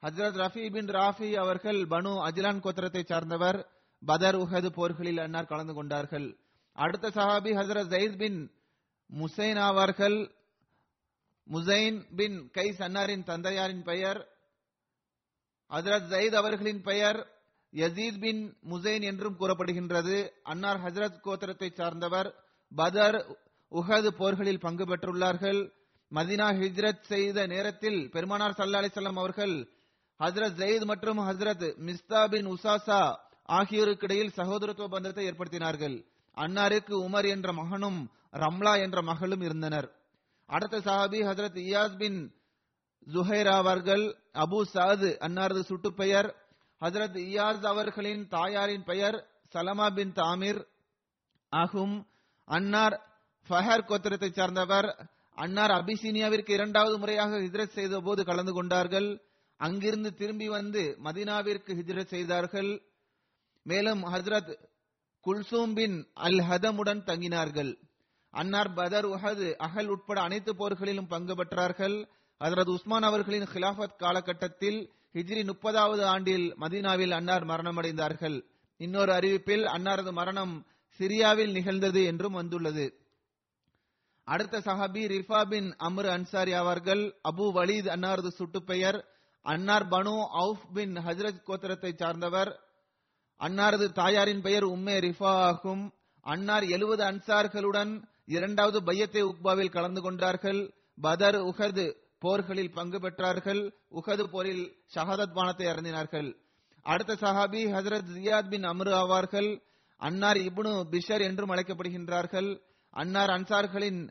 ஹஜரத் ரஃபி பின் ராஃபி அவர்கள் பனு அஜிலான் கோத்திரத்தை சார்ந்தவர். பதர் உஹது போர்களில் அன்னார் கலந்து கொண்டார்கள். அடுத்த சஹாபி ஹசரத் ஜயித் பின் முசைன் அவர்கள். முசைன் பின் கைஸ் அன்னாரின் தந்தையாரின் பெயர். ஹசரத் ஜயித் அவர்களின் பெயர் யசீத் பின் முசைன் என்றும் கூறப்படுகின்றது. அன்னார் ஹசரத் கோத்திரத்தை சார்ந்தவர். பதர் உஹது போர்களில் பங்கு பெற்றுள்ளார்கள். மதினா ஹிஜ்ரத் செய்த நேரத்தில் பெருமானார் சல்லா அலிசல்லாம் அவர்கள் ஹசரத் ஜெயித் மற்றும் ஹசரத் மிஸ்தா பின் உசாசா ஆகியோருக்கு இடையில் சகோதரத்துவ பந்தத்தை ஏற்படுத்தினார்கள். அன்னாருக்கு உமர் என்ற மகனும் ரம்லா என்ற மகளும் இருந்தனர். அடுத்த சஹாபி ஹசரத் இயாஸ் பின் ஜுஹைரா அவர்கள் அபு சாது அன்னாரது சுட்டுப்பெயர் ஹசரத் இயாஸ் அவர்களின் தாயாரின் பெயர் சலமா பின் தாமிர் ஆகும். அன்னார் ஃபஹர் கோத்திரத்தை சார்ந்தவர். அன்னார் அபிசீனியாவிற்கு இரண்டாவது முறையாக ஹிஜ்ரத் செய்த போது கலந்து கொண்டார்கள். அங்கிருந்து திரும்பி வந்து மதினாவிற்கு ஹிஜ்ரத் செய்தார்கள். மேலும் ஹஜ்ரத் குல்சூம் பின் அல் ஹதமுடன் தங்கினார்கள். அன்னார் பதர் உஹது அகல் உட்பட அனைத்து போர்களிலும் பங்கு பெற்றார்கள். ஹசரத் உஸ்மான் அவர்களின் ஹிலாஃபத் காலகட்டத்தில் ஹிஜ்ரி முப்பதாவது ஆண்டில் மதீனாவில் அன்னார் மரணமடைந்தார்கள். இன்னொரு அறிவிப்பில் அன்னாரது மரணம் சிரியாவில் நிகழ்ந்தது என்றும் வந்துள்ளது. அடுத்த சஹாபி ரிஃபா பின் அம்ரு அன்சாரி அவர்கள் அபு வலீத் அன்னாரது சுட்டு பெயர் அன்னார் பனு அவுஃப் பின் ஹஜ்ரத் கோத்திரத்தை சார்ந்தவர். அன்னாரது தாயாரின் பெயர் உம்மே ரிஃபா ஆகும் அன்னார் எழுபது அன்சார்களுடன் இரண்டாவது பையத்தை உக்பாவில் கலந்து கொண்டார்கள். பதர் உஹது போர்களில் பங்கு பெற்றார்கள். உஹது போரில் ஷஹாதத் பானத்தை அருந்தினார்கள். அடுத்த சஹாபி ஹசரத் ஜியாத் பின் அம்ரு ஆவார்கள். அன்னார் இப்னு பிஷர் என்றும் அழைக்கப்படுகின்றார்கள். அன்னார் அன்சார்களின்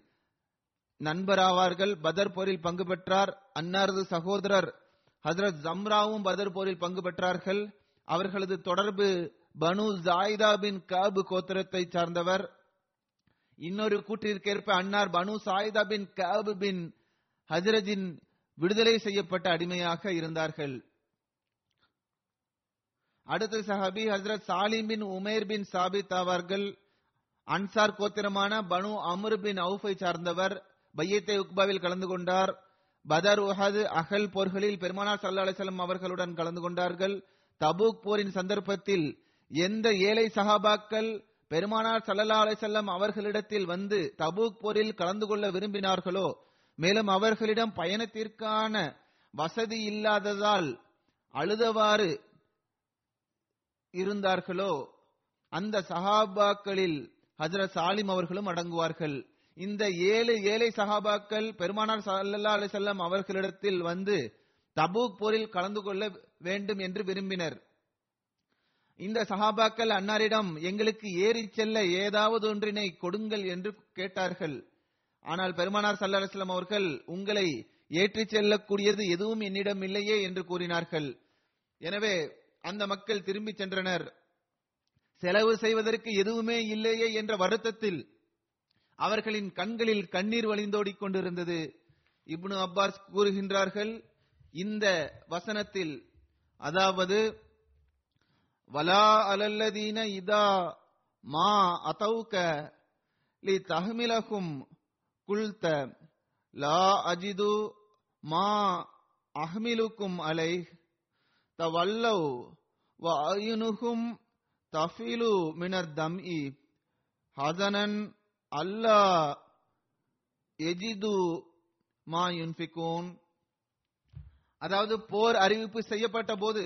நண்பராவார்கள். பதர் போரில் பங்கு பெற்றார். அன்னாரது சகோதரர் ஹசரத் ஜம்ராவும் பதர் போரில் பங்கு பெற்றார்கள். அவர்களது தொடர்பு பனு ஜாயிதா பின் காபு கோத்திரத்தை சார்ந்தவர். இன்னொரு கூற்றிற்கேற்ப அன்னார் பனு சாயிதா பின் காபு பின் ஹஜரஜின் விடுதலை செய்யப்பட்ட அடிமையாக இருந்தார்கள். அடுத்த சஹாபி ஹசரத் சாலிம் பின் உமேர் பின் சாபித் ஆவார்கள். அன்சார் கோத்திரமான பனு அமர் பின் அவுஃபை சார்ந்தவர். பையத்தை உக்பாவில் கலந்து கொண்டார். பதர் உஹது அகல் போர்களில் பெருமானார் சல்லா அலிசல்லம் அவர்களுடன் கலந்து கொண்டார்கள். தபூக் போரின் சந்தர்ப்பத்தில் எந்த ஏழை சஹாபாக்கள் பெருமானார் சல்லல்லா அலிசல்லம் அவர்களிடத்தில் வந்து தபூக் போரில் கலந்து கொள்ள விரும்பினார்களோ மேலும் அவர்களிடம் பயணத்திற்கான வசதி இல்லாததால் அழுதவாறு இருந்தார்களோ அந்த சஹாபாக்களில் ஹசரத் சாலிம் அவர்களும் அடங்குவார்கள். இந்த ஏழு ஏழை சஹாபாக்கள் பெருமானார் சல்ல செல்லம் அவர்களிடத்தில் வந்து தபூக் போரில் கலந்து கொள்ள வேண்டும் என்று விரும்பினர். இந்த சஹாபாக்கள் அன்னாரிடம் எங்களுக்கு ஏறி செல்ல ஏதாவது ஒன்றினை கொடுங்கள் என்று கேட்டார்கள். ஆனால் பெருமானார் சல்லா அலிஸ்லாம் அவர்கள் உங்களை ஏற்றி செல்லக்கூடியது எதுவும் என்னிடம் இல்லையே என்று கூறினார்கள். எனவே அந்த மக்கள் திரும்பி சென்றனர். செலவு செய்வதற்கு எதுவுமே இல்லையே என்ற வருத்தத்தில் அவர்களின் கண்களில் கண்ணீர் வழிந்தோடிக் கொண்டிருந்தது. இப்னு அப்பாஸ் கூறுகின்றார்கள் இந்த வசனத்தில் அதாவது வலா அலல்லதீன இதா மா அதௌக லி தஹ்மிலகும் குல்த லா அஜிது மா அஹ்மிலுக்கும் அலை தவல்லவ் வ அயுனுகும் தஃபிலு மினர் தம்இ ஹதனன் அல்லா எஜிது மா யுன்ஃபிகூன். அதாவது போர் அறிவிப்பு செய்யப்பட்ட போது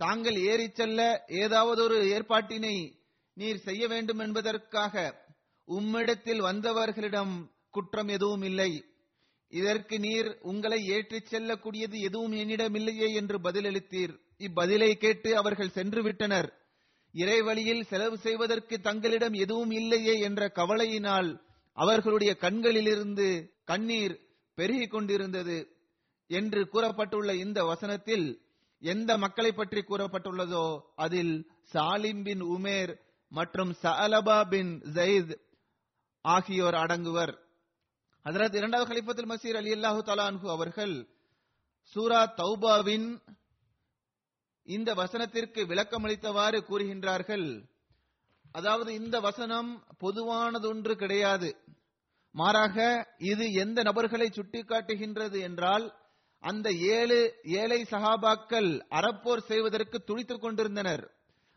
தாங்கள் ஏறி செல்ல ஏதாவது ஒரு ஏற்பாட்டினை நீர் செய்ய வேண்டும் என்பதற்காக உம்மிடத்தில் வந்தவர்களிடம் குற்றம் எதுவும் இல்லை. இதற்கு நீர் உங்களை ஏற்றிச் செல்லக்கூடியது எதுவும் என்னிடம் இல்லையே என்று பதிலளித்தீர். இப்பதிலை கேட்டு அவர்கள் சென்று விட்டனர் இறைவழியில் செலவு செய்வதற்கு தங்களிடம் எதுவும் இல்லையே என்ற கவலையினால் அவர்களுடைய கண்களிலிருந்து கண்ணீர் பெருகிக் கொண்டிருந்தது என்று கூறப்பட்டுள்ள இந்த வசனத்தில் எந்த மக்களை பற்றி கூறப்பட்டுள்ளதோ அதில் சாலிம் பின் உமேர் மற்றும் சலபா பின் ஜயித் ஆகியோர் அடங்குவர். அதற்கு இரண்டாவது கலிஃபத்துல் மசீர் அலி அல்லாஹு தலான்ஹு அவர்கள் சூரா தௌபாவின் இந்த வசனத்திற்கு விளக்கமளித்தவாறு கூறுகின்றார்கள். அதாவது இந்த வசனம் பொதுவானதொன்று கிடையாது. மாறாக இது எந்த நபர்களை சுட்டிக்காட்டுகின்றது என்றால் அந்த ஏழு ஏழை சகாபாக்கள் அறப்போர் செய்வதற்கு துடித்துக் கொண்டிருந்தனர்.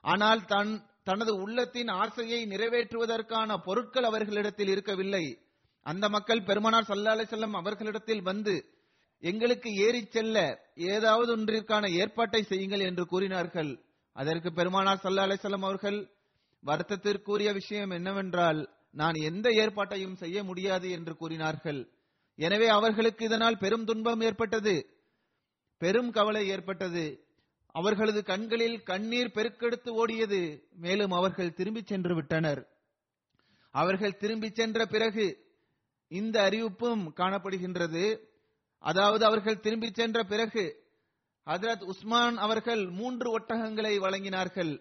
ஆனால் தன் தனது உள்ளத்தின் ஆசையை நிறைவேற்றுவதற்கான பொருட்கள் அவர்களிடத்தில் இருக்கவில்லை. அந்த மக்கள் பெருமானார் சல்லா செல்லம் அவர்களிடத்தில் வந்து எங்களுக்கு ஏறிச் செல்ல ஏதாவது ஒன்றிற்கான ஏற்பாட்டை செய்யுங்கள் என்று கூறினார்கள். அதற்கு பெருமானார் சல்லா அலிசல்லாம் அவர்கள் வருத்தத்திற்குரிய விஷயம் என்னவென்றால் நான் எந்த ஏற்பாட்டையும் செய்ய முடியாது என்று கூறினார்கள். எனவே அவர்களுக்கு இதனால் பெரும் துன்பம் ஏற்பட்டது பெரும் கவலை ஏற்பட்டது. அவர்களது கண்களில் கண்ணீர் பெருக்கெடுத்து ஓடியது. மேலும் அவர்கள் திரும்பிச் சென்று விட்டனர். அவர்கள் திரும்பிச் சென்ற பிறகு இந்த அறிவிப்பும் காணப்படுகின்றது. அதாவது அவர்கள் திரும்பி சென்ற பிறகு ஹதரத் உஸ்மான் அவர்கள் மூன்று ஒட்டகங்களை வழங்கினார்கள்.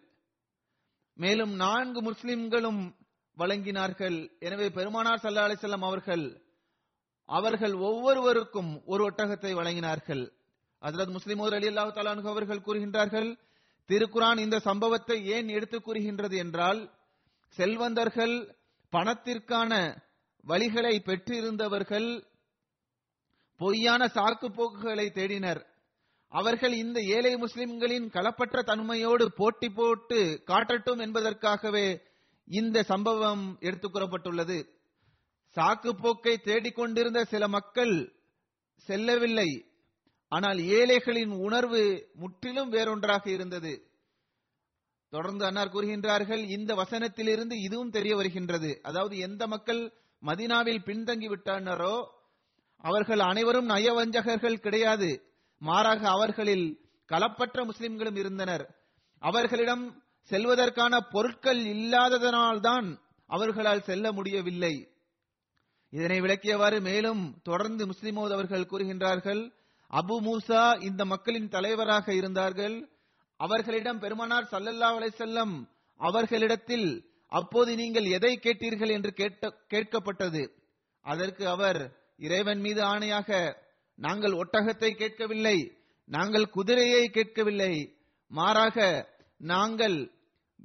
மேலும் நான்கு முஸ்லிம்களும் வழங்கினார்கள். எனவே பெருமானார் சல்லா அலிசல்லாம் அவர்கள் அவர்கள் ஒவ்வொருவருக்கும் ஒரு ஒட்டகத்தை வழங்கினார்கள். ஹசரத் முஸ்லிம் அலி அல்லாஹு தாலானு அவர்கள் கூறுகின்றார்கள் திருக்குரான் இந்த சம்பவத்தை ஏன் எடுத்து கூறுகின்றது என்றால் செல்வந்தர்கள் பணத்திற்கான வழிகளை பெற்றிருந்தவர்கள் பொய்யான சாக்கு போக்குகளை தேடினர். அவர்கள் இந்த ஏழை முஸ்லிம்களின் களப்பற்ற தன்மையோடு போட்டி போட்டு காட்டட்டும் என்பதற்காகவே இந்த சம்பவம் எடுத்துக் கூறப்பட்டுள்ளது சாக்கு போக்கை தேடிக்கொண்டிருந்த சில மக்கள் செல்லவில்லை. ஆனால் ஏழைகளின் உணர்வு முற்றிலும் வேறொன்றாக இருந்தது. தொடர்ந்து அன்னார் கூறுகின்றார்கள் இந்த வசனத்திலிருந்து இதுவும் தெரிய வருகின்றது. அதாவது எந்த மக்கள் மதினாவில் பின்தங்கி விட்டனரோ அவர்கள் அனைவரும் நயவஞ்சகர்கள் கிடையாது. மாறாக அவர்களில் களப்பற்ற முஸ்லிம்களும் இருந்தனர். அவர்களிடம் செல்வதற்கான பொருட்கள் இல்லாததனால்தான் அவர்களால் செல்ல முடியவில்லை. இதனை விளக்கியவாறு மேலும் தொடர்ந்து முஸ்லிமோத் அவர்கள் கூறுகின்றார்கள் அபு மூசா இந்த மக்களின் தலைவராக இருந்தார்கள். அவர்களிடம் பெருமானார் சல்லல்லா அலைசல்லம் அவர்களிடத்தில் அப்போது நீங்கள் எதை கேட்டீர்கள்? என்று கேட்ட கேட்கப்பட்டது. அதற்கு அவர் இறைவன் மீது ஆணையாக நாங்கள் ஒட்டகத்தை கேட்கவில்லை நாங்கள் குதிரையை கேட்கவில்லை. மாறாக நாங்கள்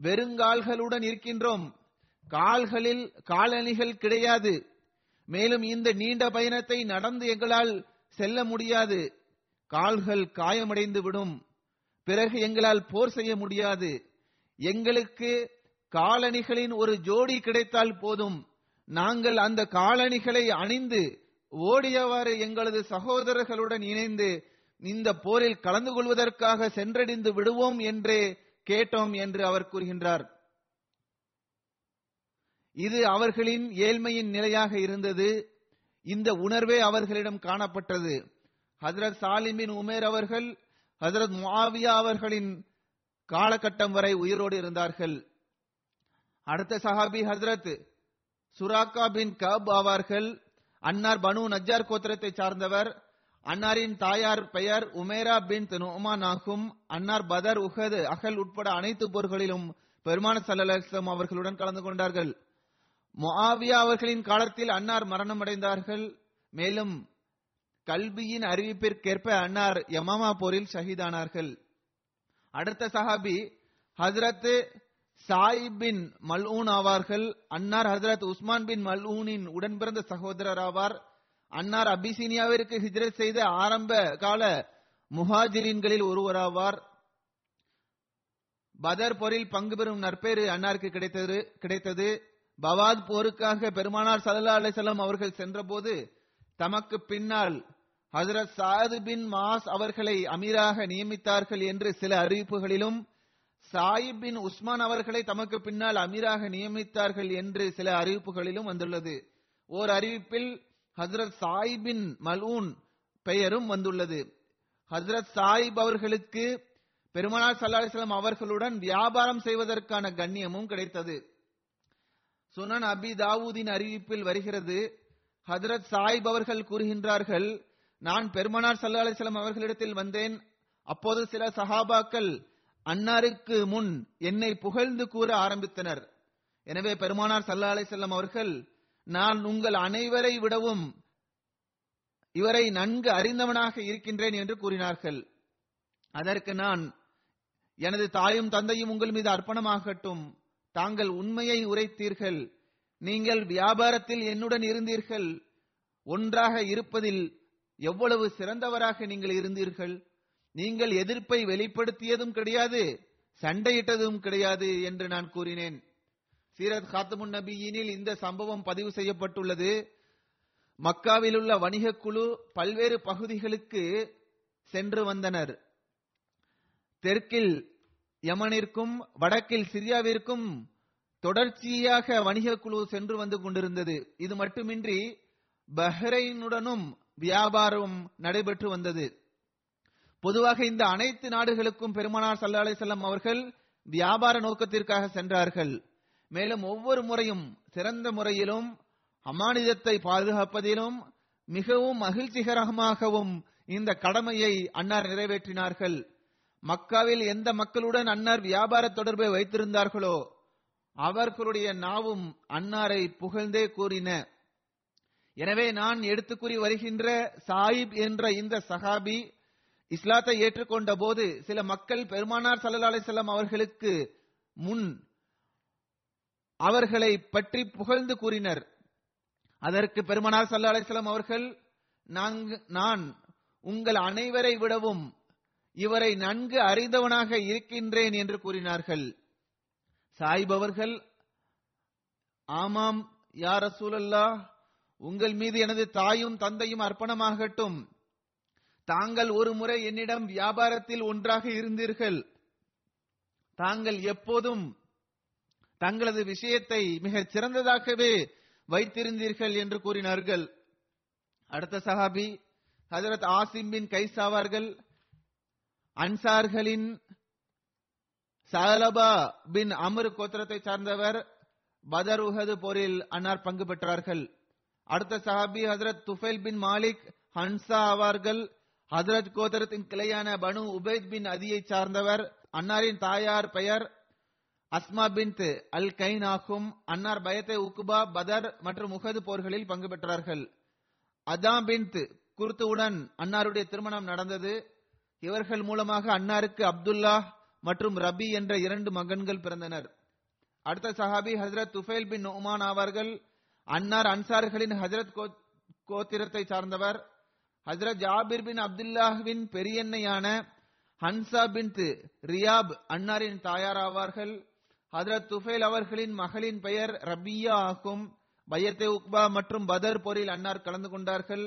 வெறுங்கால்களுடன் இருக்கின்றோம். கால்களில் காலணிகள் கிடையாது. மேலும் இந்த நீண்ட பயணத்தை நடந்து எங்களால் செல்ல முடியாது. கால்கள் காயமடைந்து விடும். பிறகு எங்களால் போர் செய்ய முடியாது. எங்களுக்கு காலணிகளின் ஒரு ஜோடி கிடைத்தால் போதும். நாங்கள் அந்த காலணிகளை அணிந்து ஓடியவாறு எங்களது சகோதரர்களுடன் இணைந்து இந்த போரில் கலந்து கொள்வதற்காக சென்றடைந்து விடுவோம் என்றே கேட்டோம் என்று அவர் கூறுகின்றார். இது அவர்களின் ஏழ்மையின் நிலையாக இருந்தது. இந்த உணர்வே அவர்களிடம் காணப்பட்டது. ஹசரத் சாலிமின் உமேர் அவர்கள் ஹசரத் முவாவியா அவர்களின் காலகட்டம் வரை உயிரோடு இருந்தார்கள். அடுத்த சஹாபி ஹசரத் சுராக்கா பின் கப் ஆவார்கள். அன்னார் பனு நஜ்ஜார் கோத்திரத்தை சார்ந்தவர். அன்னாரின் தாயார் பெயர் உமேரா பின் நுமான் ஆகும். அன்னார் பதர் உஹது அகல் உட்பட அனைத்து போர்களிலும் பெருமான சல்லல்லாஹு அவர்களுடன் கலந்து கொண்டார்கள். முஆவியா அவர்களின் காலத்தில் அன்னார் மரணம் அடைந்தார்கள் மேலும் கல்வியின் அறிவிப்பிற்கேற்ப அன்னார் யமாமா போரில் ஷஹீதானார்கள். அடுத்த சஹாபி ஹசரத் சாயிப் பின் மல்ஊன் ஆவார்கள். அன்னார் ஹசரத் உஸ்மான் பின் மல்ஊனின் உடன் பிறந்த சகோதரர் ஆவார். அன்னார் அபிசீனியாவிற்கு ஹிஜ்ரத் செய்த ஆரம்ப கால முஹாஜிரின்களில் ஒருவராவார் பதர் போரில் பங்கு பெறும் நற்பேறு அன்னாருக்கு கிடைத்தது கிடைத்தது. பவாத் போருக்காக பெருமானார் சல்லா அலிசல்லாம் அவர்கள் சென்றபோது தமக்கு பின்னால் ஹசரத் சாது பின் மாஸ் அவர்களை அமீராக நியமித்தார்கள் என்று சில அறிவிப்புகளிலும் சாயிப் பின் உஸ்மான் அவர்களை தமக்கு பின்னால் அமீராக நியமித்தார்கள் என்று சில அறிவிப்புகளிலும் வந்துள்ளது. ஓர் அறிவிப்பில் ஹசரத் சாயிபின் மலூன் பெயரும் வந்துள்ளது. ஹசரத் சாயிப் அவர்களுக்கு பெருமனார் சல்லாஹம் அவர்களுடன் வியாபாரம் செய்வதற்கான கண்ணியமும் கிடைத்தது. சுனன் அபி தாவூதின் அறிவிப்பில் வருகிறது ஹதரத் சாயிப் அவர்கள் கூறுகின்றார்கள் நான் பெருமனார் சல்லா அலிஸ்லாம் அவர்களிடத்தில் வந்தேன். அப்போது சில சஹாபாக்கள் அன்னாருக்கு முன் என்னை புகழ்ந்து கூற ஆரம்பித்தனர். எனவே பெருமானார் சல்லா அலிசல்லாம் அவர்கள் நான் உங்கள் அனைவரை விடவும் இவரை நன்கு அறிந்தவனாக இருக்கின்றேன் என்று கூறினார்கள். அதற்கு நான் எனது தாயும் தந்தையும் உங்கள் மீது அர்ப்பணமாகட்டும். தாங்கள் உண்மையை உரைத்தீர்கள். நீங்கள் வியாபாரத்தில் என்னுடன் இருந்தீர்கள். ஒன்றாக இருப்பதில் எவ்வளவு சிறந்தவராக நீங்கள் இருந்தீர்கள். நீங்கள் எதிர்ப்பை வெளிப்படுத்தியதும் கிடையாது சண்டையிட்டதும் கிடையாது என்று நான் கூறினேன். சீரத் காத்தமுன் நபியினில் இந்த சம்பவம் பதிவு செய்யப்பட்டுள்ளது. மக்காவில் உள்ள வணிக குழு பல்வேறு பகுதிகளுக்கு சென்று வந்தனர். தெற்கில் யமனிற்கும் வடக்கில் சிரியாவிற்கும் தொடர்ச்சியாக வணிக குழு சென்று வந்து கொண்டிருந்தது. இது மட்டுமின்றி பஹ்ரைனுடனும் வியாபாரம் நடைபெற்று வந்தது. பொதுவாக இந்த அனைத்து நாடுகளுக்கும் பெருமானார் சல்லா அலிசல்லாம் அவர்கள் வியாபார நோக்கத்திற்காக சென்றார்கள். மேலும் ஒவ்வொரு முறையும் சிறந்த முறையிலும் அமானிதத்தை பாதுகாப்பதிலும் மிகவும் மகிழ்ச்சிகரமாகவும் இந்த கடமையை அன்னார் நிறைவேற்றினார்கள். மக்காவில் எந்த மக்களுடன் அன்னார் வியாபார தொடர்பை வைத்திருந்தார்களோ அவர்களுடைய நாவும் அன்னாரை புகழ்ந்தே கூறின. எனவே நான் எடுத்து கூறி வருகின்ற சாயிப் என்ற இந்த சஹாபி இஸ்லாத்தை ஏற்றுக்கொண்ட போது சில மக்கள் பெருமானார் சல்லா அலிசல்லாம் அவர்களுக்கு முன் அவர்களை பற்றி புகழ்ந்து கூறினர். அதற்கு பெருமானார் சல்லா அலிஸ்லாம் அவர்கள் நான் உங்கள் அனைவரை விடவும் இவரை நன்கு அறிந்தவனாக இருக்கின்றேன் என்று கூறினார்கள். சாயிப் அவர்கள் ஆமாம் யார் ரசூலல்லா உங்கள் மீது எனது தாயும் தந்தையும் அர்ப்பணமாகட்டும். தாங்கள் ஒரு முறை என்னிடம் வியாபாரத்தில் ஒன்றாக இருந்தீர்கள். தாங்கள் எப்போதும் தங்களது விஷயத்தை மிகச் சிறந்ததாகவே வைத்திருந்தீர்கள் என்று கூறினார்கள். அடுத்த சஹாபி ஹசரத் ஆசிம் பின் அன்சார்களின் சாலபா பின் அமரு கோத்திரத்தை சார்ந்தவர் பதர் உஹது போரில் அன்னார் பங்கு பெற்றார்கள். அடுத்த சஹாபி ஹசரத் துஃபைல் பின் மாலிக் ஹன்சா ஆவார்கள் ஹசரத் கோத்தரத்தின் கிளையான பனு உபைத் பின் அதியை சார்ந்தவர் அன்னாரின் தாயார் பெயர் அஸ்மா பின் அல் கைன் ஆகும். அன்னார் பயத்தை உக்குபா பதர் மற்றும் முகது போர்களில் பங்கு பெற்றார்கள். அதாம் பின் குர்துவுடன் அன்னாருடைய திருமணம் நடந்தது. இவர்கள் மூலமாக அன்னாருக்கு அப்துல்லா மற்றும் ரபி என்ற இரண்டு மகன்கள் பிறந்தனர். அடுத்த சஹாபி ஹசரத் துஃபைல் பின் உமான் ஆவார்கள். அன்னார் அன்சார்களின் ஹசரத் கோத்திரத்தை சார்ந்தவர். ஹஜரத் ஜாபிர் பின் அப்துல்லாஹ்வின் பெரியன்னையான ஹன்சா பின் ரியாப் அன்னாரின் தாயார் ஆவார்கள் ஹஜரத் துஃபைல் அவர்களின் மகளின் பெயர் ரபியா ஆகும். பையத்தே உக்பா மற்றும் பதர் போரில் அன்னார் கலந்து கொண்டார்கள்.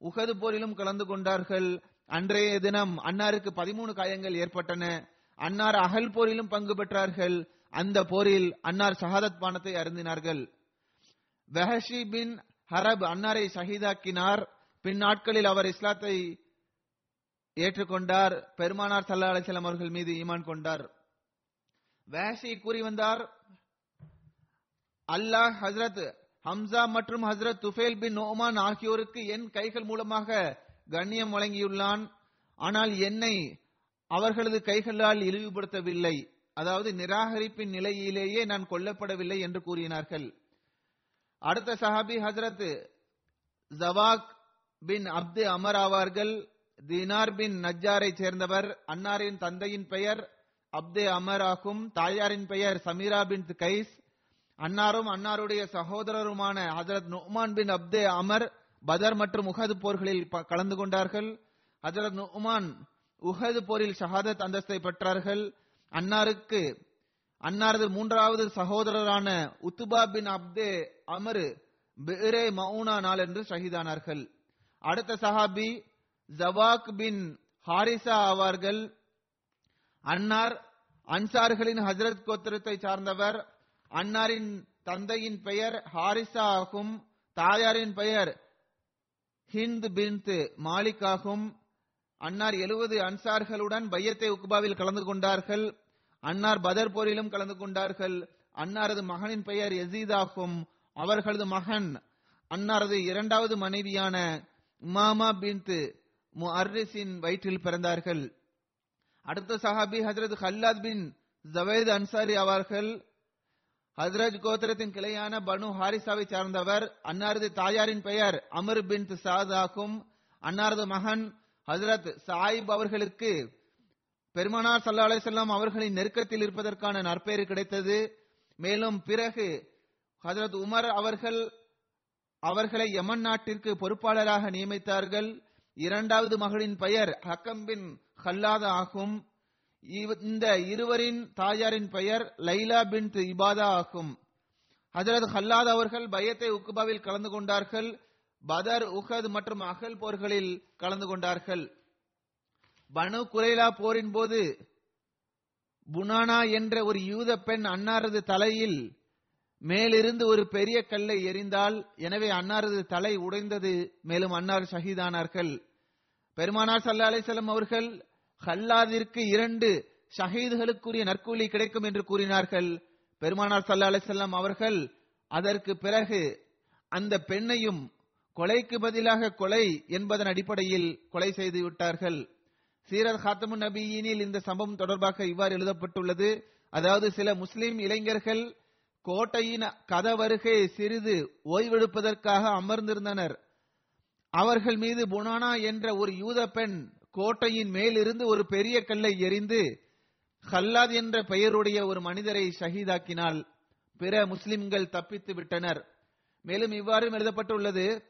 உஹது போரிலும் கலந்து கொண்டார்கள். அன்றைய தினம் அன்னாருக்கு பதிமூணு காயங்கள் ஏற்பட்டன. அன்னார் அகல் போரிலும் பங்கு பெற்றார்கள். அந்த போரில் அன்னார் சஹாதத் பானத்தை அருந்தினார்கள். வெஹஷி பின் ஹரப் அன்னாரை ஷஹீதாக்கினார் பின் நாட்களில் அவர் இஸ்லாத்தை ஏற்றுக்கொண்டார். பெருமானார் சல்லா அலிசல்லாம் அவர்கள் மீது ஈமான் கொண்டார். வேஷி கூறி வந்தார். அல்லாஹ் ஹஸ்ரத் ஹம்சா மற்றும் ஹஸ்ரத் துஃபேல் பின் நோமான் ஆகியோருக்கு என் கைகள் மூலமாக கண்ணியம் வழங்கியுள்ளான். ஆனால் என்னை அவர்களது கைகளால் இழிவுபடுத்தவில்லை. அதாவது நிராகரிப்பின் நிலையிலேயே நான் கொல்லப்படவில்லை என்று கூறினார்கள். அடுத்த சஹாபி ஹசரத் ஜவாக் பின் அப்து அமர் ஆவார்கள் தினார் பின் நஜ்ஜாரை சேர்ந்தவர் அன்னாரின் தந்தையின் பெயர் அப்தே அமர் ஆகும் தாயாரின் பெயர் சமீரா பின் கைஸ் அன்னாரும் அன்னாருடைய சகோதரருமான ஹசரத் நுமான் பின் அப்தே அமர் பதர் மற்றும் உஹது போர்களில் கலந்து கொண்டார்கள். ஹசரத் நுமான் உஹது போரில் ஷஹாதத் அந்தஸ்தை பெற்றார்கள். அன்னாருக்கு அன்னாரது மூன்றாவது சகோதரரான உத்துபா பின் அப்தே அமரு பிறே மவுனா நாள் என்று ஷஹீதானார்கள். அடுத்த சஹாபி ஜவாக் பின் ஹாரிசா ஆவார்கள் அன்னார் அன்சார்களின் ஹசரத் கோத்திரத்தை சார்ந்தவர் அன்னாரின் தந்தையின் பெயர் ஹாரிசா ஆகும் தாயாரின் பெயர் ஹிந்த் பின்த் மாலிக் ஆகும் அன்னார் எழுபது அன்சார்களுடன் பையத்தை உக்பாவில் கலந்து கொண்டார்கள். அன்னார் பதர் போரிலும் கலந்து கொண்டார்கள். அன்னாரது மகனின் பெயர் யசீத் ஆகும் அவர்களது மகன் அன்னாரது இரண்டாவது மனைவியான உமாமா மு முஅர்ரிஸின் வயிற்றில் பிறந்தார்கள். அடுத்த சஹாபி ஹஜரத் ஹல்லாத் பின் ஜவேத் அன்சாரி அவர்கள் ஹஜ்ரஜ் கோத்திரத்தின் கிளையான பனு ஹாரிசாவை சார்ந்தவர் அன்னாரது தாயாரின் பெயர் அமர் பின் சாத் ஆகும். அன்னாரது மகன் ஹசரத் சாயிப் அவர்களுக்கு பெருமானார் சல்லா அலிசல்லாம் அவர்களின் நெருக்கத்தில் இருப்பதற்கான நற்பெயர் கிடைத்தது. மேலும் பிறகு ஹசரத் உமர் அவர்கள் அவர்களை யமன் நாட்டிற்கு பொறுப்பாளராக நியமித்தார்கள். இரண்டாவது மகளின் பெயர் ஹக்கம் பின் ஹல்லாத் ஆகும். இந்த இருவரின் தாயாரின் பெயர் லைலா பின் இபாதா ஆகும். ஹஜரத் ஹல்லாத் அவர்கள் பயத்தை உக்குபாவில் கலந்து கொண்டார்கள். பதர் உஹத் மற்றும் அகல் போர்களில் கலந்து கொண்டார்கள். பனு குரைலா போரின் போது புனானா என்ற ஒரு யூத பெண் அன்னாரது தலையில் மேலிருந்து ஒரு பெரிய கல்லை எறிந்தால் எனவே அன்னாரது தலை உடைந்தது மேலும் அன்னார் ஷஹீதானார்கள். பெருமானார் சல்லா அலிசல்லம் அவர்கள் ஹல்லாதிற்கு இரண்டு ஷஹீதுகளுக்குரிய நற்கூலி கிடைக்கும் என்று கூறினார்கள். பெருமானார் சல்லா அலிசல்லாம் அவர்கள் அதற்கு பிறகு அந்த பெண்ணையும் கொலைக்கு பதிலாக கொலை என்பதன் அடிப்படையில் கொலை செய்து விட்டார்கள். சீரத் ஹாத்தமு நபியினில் இந்த சம்பவம் தொடர்பாக இவ்வாறு எழுதப்பட்டுள்ளது. அதாவது சில முஸ்லிம் இளைஞர்கள் கோட்டையின் கதவருகே சிறிது ஓய்வெடுப்பதற்காக அமர்ந்திருந்தனர். அவர்கள் மீது புனானா என்ற ஒரு யூத பெண் கோட்டையின் மேலிருந்து ஒரு பெரிய கல்லை எறிந்து ஹல்லாத் என்ற பெயருடைய ஒரு மனிதரை ஷஹீதாக்கினால் பிற முஸ்லிம்கள் தப்பித்து விட்டனர். மேலும் இவ்வாறு எழுதப்பட்டுள்ளது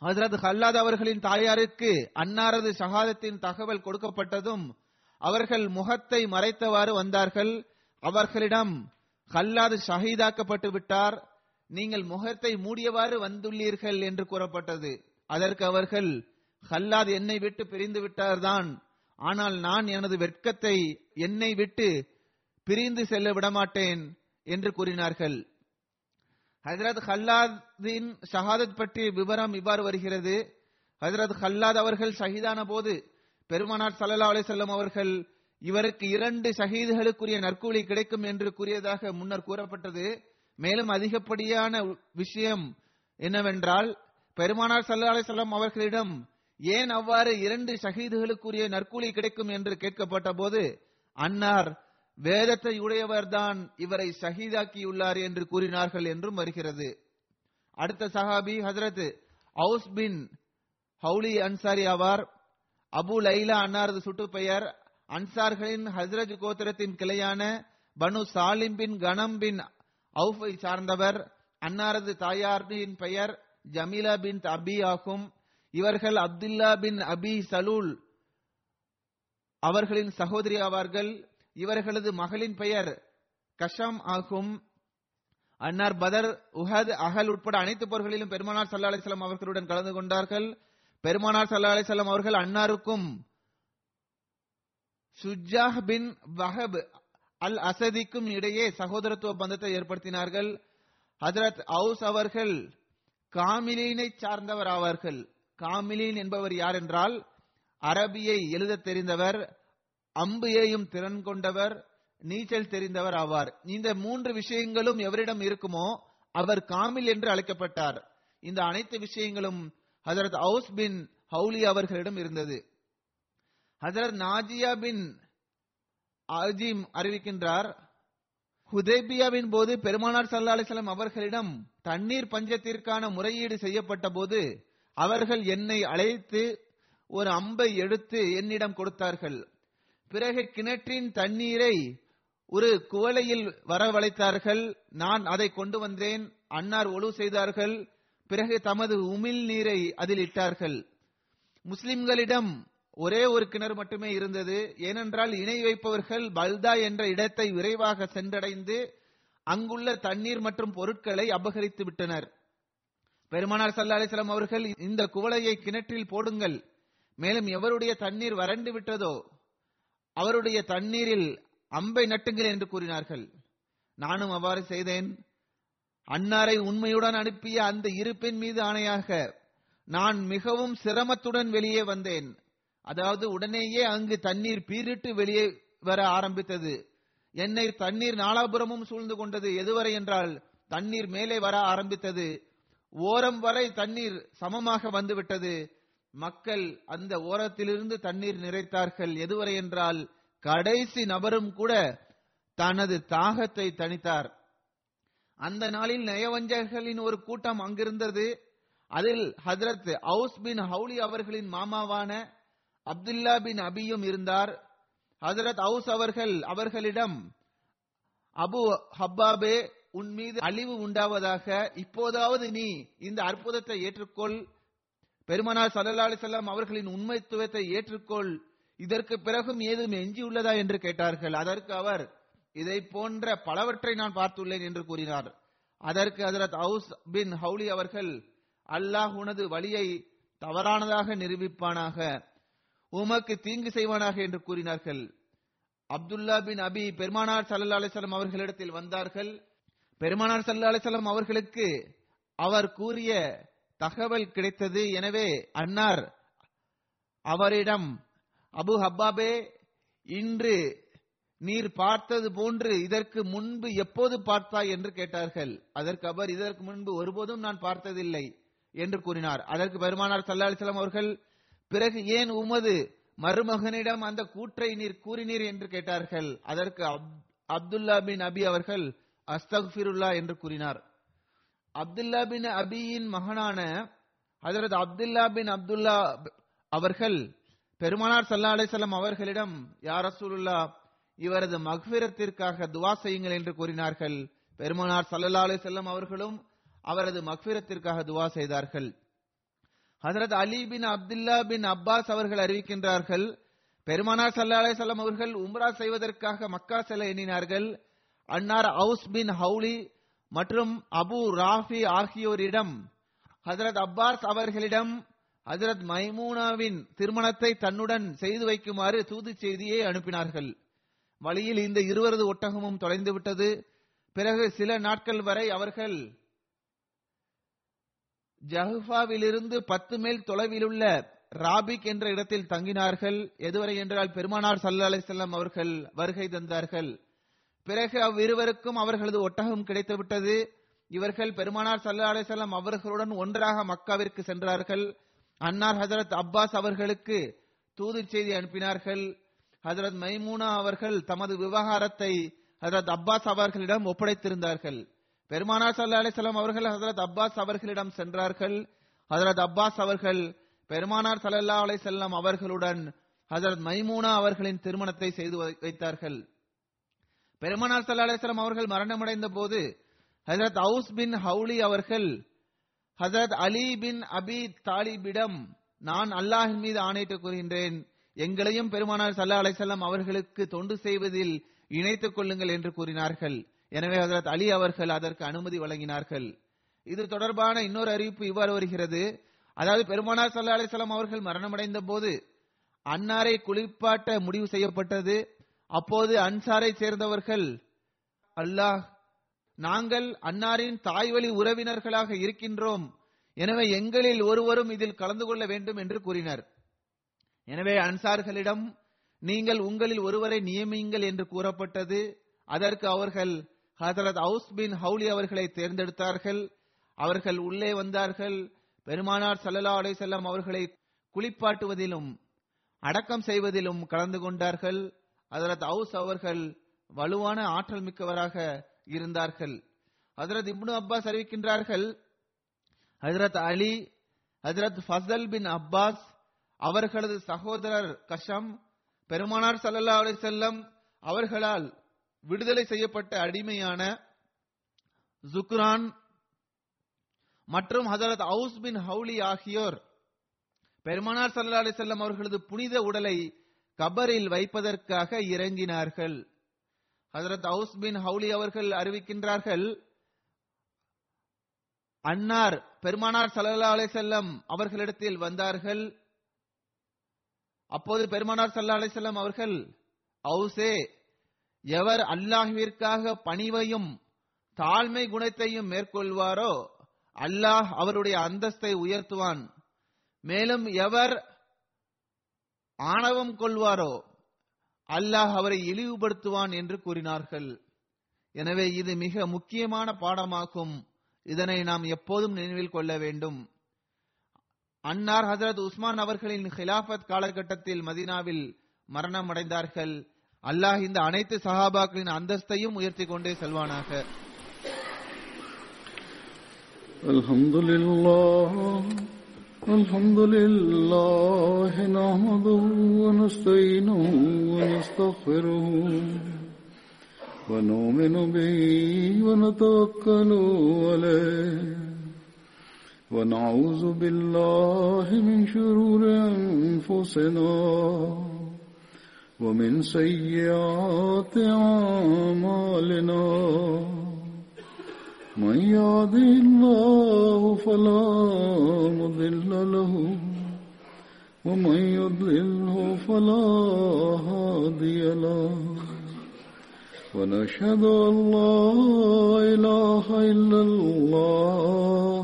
ஹசரத் ஹல்லாத் அவர்களின் தாயாருக்கு அன்னாரது சகாதத்தின் தகவல் கொடுக்கப்பட்டதும் அவர்கள் முகத்தை மறைத்தவாறு வந்தார்கள். அவர்களிடம் ஹல்லாது ஷஹீதாக்கப்பட்டு விட்டார். நீங்கள் முகத்தை மூடியவாறு வந்துள்ளீர்கள் என்று கூறப்பட்டது. அதற்கு அவர்கள் ஹல்லாத் என்னை விட்டு பிரிந்து விட்டார்தான். ஆனால் நான் எனது வெட்கத்தை என்னை விட்டு பிரிந்து செல்ல விடமாட்டேன் என்று கூறினார்கள். ஹசரத் ஹல்லாதின் ஷஹாதத் பற்றிய விவரம் இவ்வாறு வருகிறது. ஹசரத் ஹல்லாத் அவர்கள் ஷஹீதான போது பெருமானார் சல்லா அலிசல்லம் அவர்கள் இவருக்கு இரண்டு ஷஹீதுகளுக்குரிய நற்கூலி கிடைக்கும் என்று கூறியதாக முன்னர் கூறப்பட்டது. மேலும் அதிகப்படியான விஷயம் என்னவென்றால் பெருமானார் சல்லா அலிசல்லாம் அவர்களிடம் ஏன் அவ்வாறு இரண்டு ஷஹீதுகளுக்குரிய நற்கூலி கிடைக்கும் என்று கேட்கப்பட்ட போது அன்னார் வேதத்தை உடையவர்தான் இவரை ஷஹீதாக்கியுள்ளார் என்று கூறினார்கள் என்றும் வருகிறது. அடுத்த சஹாபி ஹசரத் அவுஸ் பின் ஹவுலி அன்சாரி ஆவார். அபு லைலா அன்னாரது சுட்டு பெயர் அன்சார்களின் ஹஸ்ரஜ் கோத்திரத்தின் கிளையான பனு சாலிம் பின் கனம் பின் அவுஃபை சார்ந்தவர் அன்னாரது தாயாரின் பெயர் ஜமீலா பின் அபி ஆகும். இவர்கள் அப்துல்லா பின் அபி சலூல் அவர்களின் சகோதரி ஆவார்கள். இவர்களது மகளின் பெயர் கஷம் ஆகும். அன்னார் பதர் உஹத் அகல் உட்பட அனைத்து போர்களிலும் பெருமானார் சல்லா அலிஸ்லாம் அவர்களுடன் கலந்து கொண்டார்கள். பெருமானார் சல்லா அலிஸ்லாம் அவர்கள் அன்னாருக்கும் சுஜாஹ் பின் வஹப் அல் அசதிக்கும் இடையே சகோதரத்துவ பந்தத்தை ஏற்படுத்தினார்கள். ஹஜரத் அவுஸ் அவர்கள் காமிலீனை சார்ந்தவர் ஆவார்கள். காமிலீன் என்பவர் யார் என்றால் அரபியை எழுத தெரிந்தவர் அம்பு ஏயும் திறன் கொண்டவர் நீச்சல் தெரிந்தவர் ஆவார். இந்த மூன்று விஷயங்களும் எவரிடம் இருக்குமோ அவர் காமில் என்று அழைக்கப்பட்டார். இந்த அனைத்து விஷயங்களும் ஹசரத் அவுஸ் பின் ஹவுலி அவர்களிடம் இருந்தது. ஹசரத் நாஜியா பின் அஜீம் அறிவிக்கின்றார் ஹுதேபியாவின் போது பெருமானார் சல்லா அலிஸ்லாம் அவர்களிடம் தண்ணீர் பஞ்சத்திற்கான முறையீடு செய்யப்பட்ட போது அவர்கள் என்னை அழைத்து ஒரு அம்பை எடுத்து என்னிடம் கொடுத்தார்கள். பிறகு கிணற்றின் தண்ணீரை ஒரு குவளையில் வரவழைத்தார்கள். நான் அதை கொண்டு வந்தேன். அன்னார் ஒழு செய்தார்கள். பிறகு தமது உமிழ் நீரை அதில் இட்டார்கள். முஸ்லிம்களிடம் ஒரே ஒரு கிணறு மட்டுமே இருந்தது. ஏனென்றால் இணை வைப்பவர்கள் பல்தா என்ற இடத்தை விரைவாக சென்றடைந்து அங்குள்ள தண்ணீர் மற்றும் பொருட்களை அபகரித்து விட்டனர். பெருமானார் சல்லா அலிஸ்லாம் அவர்கள் இந்த குவளையை கிணற்றில் போடுங்கள். மேலும் எவருடைய தண்ணீர் வறண்டு விட்டதோ அவருடைய தண்ணீரில் அம்பை நட்டுங்கள் என்று கூறினார்கள். நானும் அவ்வாறு செய்தேன். அன்னாரை உண்மையுடன் அனுப்பிய அந்த இருப்பின் மீது ஆணையாக நான் மிகவும் சிரமத்துடன் வெளியே வந்தேன். அதாவது உடனேயே அங்கு தண்ணீர் பீரிட்டு வெளியே வர ஆரம்பித்தது. என்னை தண்ணீர் நாலாபுரமும் சூழ்ந்து கொண்டது எதுவரை என்றால் தண்ணீர் மேலே வர ஆரம்பித்தது. ஓரம் வரை தண்ணீர் சமமாக வந்துவிட்டது. மக்கள் அந்த ஓரத்திலிருந்து தண்ணீர் நிறைத்தார்கள். எதுவரை என்றால் கடைசி நபரும் கூட தனது தாகத்தை தணித்தார். அந்த நாளில் நயவஞ்சகர்களின் ஒரு கூட்டம் அங்கிருந்தது. அதில் ஹதரத் அவுஸ் பின் ஹவுலி அவர்களின் மாமாவான அப்துல்லா பின் அபியும் இருந்தார். ஹசரத் அவுஸ் அவர்கள் அவர்களிடம் அபு ஹப்பாபே உன் மீது அழிவு உண்டாவதாக இப்போதாவது நீ இந்த அற்புதத்தை ஏற்றுக்கொள். பெருமனார் சல்லா அலிசல்லாம் அவர்களின் உண்மைத்துவத்தை ஏற்றுக்கொள். இதற்கு பிறகும் ஏதும் எஞ்சியுள்ளதா என்று கேட்டார்கள். அதற்கு அவர் இதை போன்ற பலவற்றை நான் பார்த்துள்ளேன் என்று கூறினார். அதற்கு ஹதரத் அவுஸ் பின் ஹவுலி அவர்கள் அல்லாஹ் உனது வழியை தவறானதாக நிரூபிப்பானாக. உமக்கு தீங்கு செய்வானாக என்று கூறினார்கள். அப்துல்லா பின் அபி பெருமானார் சல்லா அலிசல்லாம் அவர்களிடத்தில் வந்தார்கள். பெருமானார் சல்லா அலிசல்லாம் அவர்களுக்கு அவர் கூறிய தகவல் கிடைத்தது. எனவே அன்னார் அவரிடம் அபு ஹப்பாபே இன்று நீர் பார்த்தது போன்று இதற்கு முன்பு எப்போது பார்த்தாய்? என்று கேட்டார்கள். அதற்கு அவர் இதற்கு முன்பு ஒருபோதும் நான் பார்த்ததில்லை என்று கூறினார். அதற்கு பெருமானார் சல்லா அலிசல்லாம் அவர்கள் பிறகு ஏன் உமது மருமகனிடம் அந்த கூற்றை நீர் கூறினீர் என்று கேட்டார்கள்? அதற்கு அப்துல்லா பின் அபி அவர்கள் அஸ்தக்பிருல்லா என்று கூறினார். அப்துல்லா பின் அபியின் மகனான அதரது அப்துல்லா பின் அப்துல்லா அவர்கள் பெருமானார் சல்லா அலிசல்லாம் அவர்களிடம் யார் ரசூலுல்லா இவரது மக்பிரத்திற்காக துவா செய்யுங்கள் என்று கூறினார்கள். பெருமானார் சல்லா அலிசல்லாம் அவர்களும் அவரது மக்பிரத்திற்காக துவா செய்தார்கள். ஹசரத் அலி பின் அப்துல்லா பின் அப்பாஸ் அவர்கள் அறிவிக்கின்றார்கள் பெருமானார் சல்லா அலிசல்லாம் அவர்கள் உம்ரா செய்வதற்காக மக்கா செல்ல எண்ணினார்கள். அன்னார் அவுஸ் பின் ஹவுலி மற்றும் அபு ராஃபி ஆகியோரிடம் ஹசரத் அப்பாஸ் அவர்களிடம் ஹசரத் மைமூனாவின் திருமணத்தை தன்னுடன் செய்து வைக்குமாறு தூது செய்தியை அனுப்பினார்கள். வழியில் இந்த இருவரது ஒட்டகமும் தொலைந்துவிட்டது. பிறகு சில நாட்கள் வரை அவர்கள் ஜஹ்ஃபாவிலிருந்து பத்து மைல் தொலைவிலுள்ள ராபிக் என்ற இடத்தில் தங்கினார்கள். எதுவரை என்றால் பெருமானார் சல்லா அலிசல்லாம் அவர்கள் வருகை தந்தார்கள். பிறகு அவ்விருவருக்கும் அவர்களது ஒட்டகம் கிடைத்துவிட்டது. இவர்கள் பெருமானார் சல்லா அலிசல்லாம் அவர்களுடன் ஒன்றாக மக்காவிற்கு சென்றார்கள். அன்னார் ஹசரத் அப்பாஸ் அவர்களுக்கு தூது செய்தி அனுப்பினார்கள். ஹசரத் மைமூனா அவர்கள் தமது விவகாரத்தை ஹசரத் அப்பாஸ் அவர்களிடம் ஒப்படைத்திருந்தார்கள். பெருமானார் சல்லா அலிசல்லாம் அவர்கள் ஹசரத் அப்பாஸ் அவர்களிடம் சென்றார்கள். ஹசரத் அப்பாஸ் அவர்கள் பெருமானார் சல்லல்லா அலிசல்லாம் அவர்களுடன் ஹசரத் மைமூனா அவர்களின் திருமணத்தை செய்து வை- வைத்தார்கள். பெருமானார் சல்லா அலிஸ்லாம் அவர்கள் மரணமடைந்த போது ஹசரத் அவுஸ் பின் ஹவுலி அவர்கள் ஹசரத் அலி பின் அபி தாலிபிடம் நான் அல்லாஹின் மீது ஆணையிட்டு கூறுகின்றேன். எங்களையும் பெருமானார் சல்லா அலிசல்லாம் அவர்களுக்கு தொண்டு செய்வதில் இணைத்துக் கொள்ளுங்கள் என்று கூறினார்கள். எனவே ஹசரத் அலி அவர்கள் அதற்கு அனுமதி வழங்கினார்கள். இது தொடர்பான இன்னொரு அறிவிப்பு இவ்வாறு வருகிறது. அதாவது பெருமானார் சல்லா அலிசல்லாம் அவர்கள் மரணமடைந்த போது அன்னாரை குளிப்பாட்ட முடிவு செய்யப்பட்டது. அப்போது அன்சாரை சேர்ந்தவர்கள் அல்லாஹ் நாங்கள் அன்னாரின் தாய்வழி உறவினர்களாக இருக்கின்றோம். எனவே எங்களில் ஒருவரும் இதில் கலந்து கொள்ள வேண்டும் என்று கூறினர். எனவே அன்சார்களிடம் நீங்கள் உங்களில் ஒருவரை நியமியுங்கள் என்று கூறப்பட்டது. அதற்கு அவர்கள் ஹசரத் அவுஸ் பின் ஹவுலி அவர்களை தேர்ந்தெடுத்தார்கள். அவர்கள் உள்ளே வந்தார்கள். பெருமானார் சல்லல்லா அலைஹி செல்லம் அவர்களை குளிப்பாட்டுவதிலும் அடக்கம் செய்வதிலும் கலந்து கொண்டார்கள். ஹசரத் அவுஸ் அவர்கள் வலுவான ஆற்றல் மிக்கவராக இருந்தார்கள். ஹசரத் இப்னு அப்பாஸ் அறிவிக்கின்றார்கள் ஹஜரத் அலி ஹஜரத் ஃபசல் பின் அப்பாஸ் அவர்களது சகோதரர் கஷம் பெருமானார் சல்லல்லா அலைஹி அவர்களால் விடுதலை செய்யப்பட்ட அடிமையான ஜுக்ரான் மற்றும் ஹசரத் அவுஸ் பின் ஹவுலி ஆகியோர் பெருமானார் சல்லா அலைஹி அவர்களது புனித உடலை கபரில் வைப்பதற்காக இறங்கினார்கள். ஹசரத் அவுஸ் பின் ஹவுலி அவர்கள் அறிவிக்கின்றார்கள் அன்னார் பெருமானார் சல்லா அலைஹி அவர்களிடத்தில் வந்தார்கள். அப்போது பெருமானார் சல்லா அலைஹி அவர்கள் அவுசே எவர் அல்லாஹ்விற்காக பணிவையும் தாழ்மை குணத்தையும் மேற்கொள்வாரோ அல்லாஹ் அவருடைய அந்தஸ்தை உயர்த்துவான். மேலும் எவர் ஆணவம் கொள்வாரோ அல்லாஹ் அவரை இழிவுபடுத்துவான் என்று கூறினார்கள். எனவே இது மிக முக்கியமான பாடமாகும். இதனை நாம் எப்போதும் நினைவில் கொள்ள வேண்டும். அன்னார் ஹசரத் உஸ்மான் அவர்களின் ஹிலாபத் காலகட்டத்தில் மதீனாவில் மரணம் அடைந்தார்கள் அல்லாஹ் இந்த அனைத்து சஹாபாக்களின் அந்தஸ்தையும் உயர்த்தி கொண்டே செல்வானாக الحمد لله الحمد لله نحمده ونستعينه ونستغفره ونؤمن به ونتوكل عليه ونعوذ بالله من شرور أنفسنا ومن سيئات أعمالنا من يهده الله فلا مضل له ومن يضلله فلا هادي له ونشهد أن لا إله إلا الله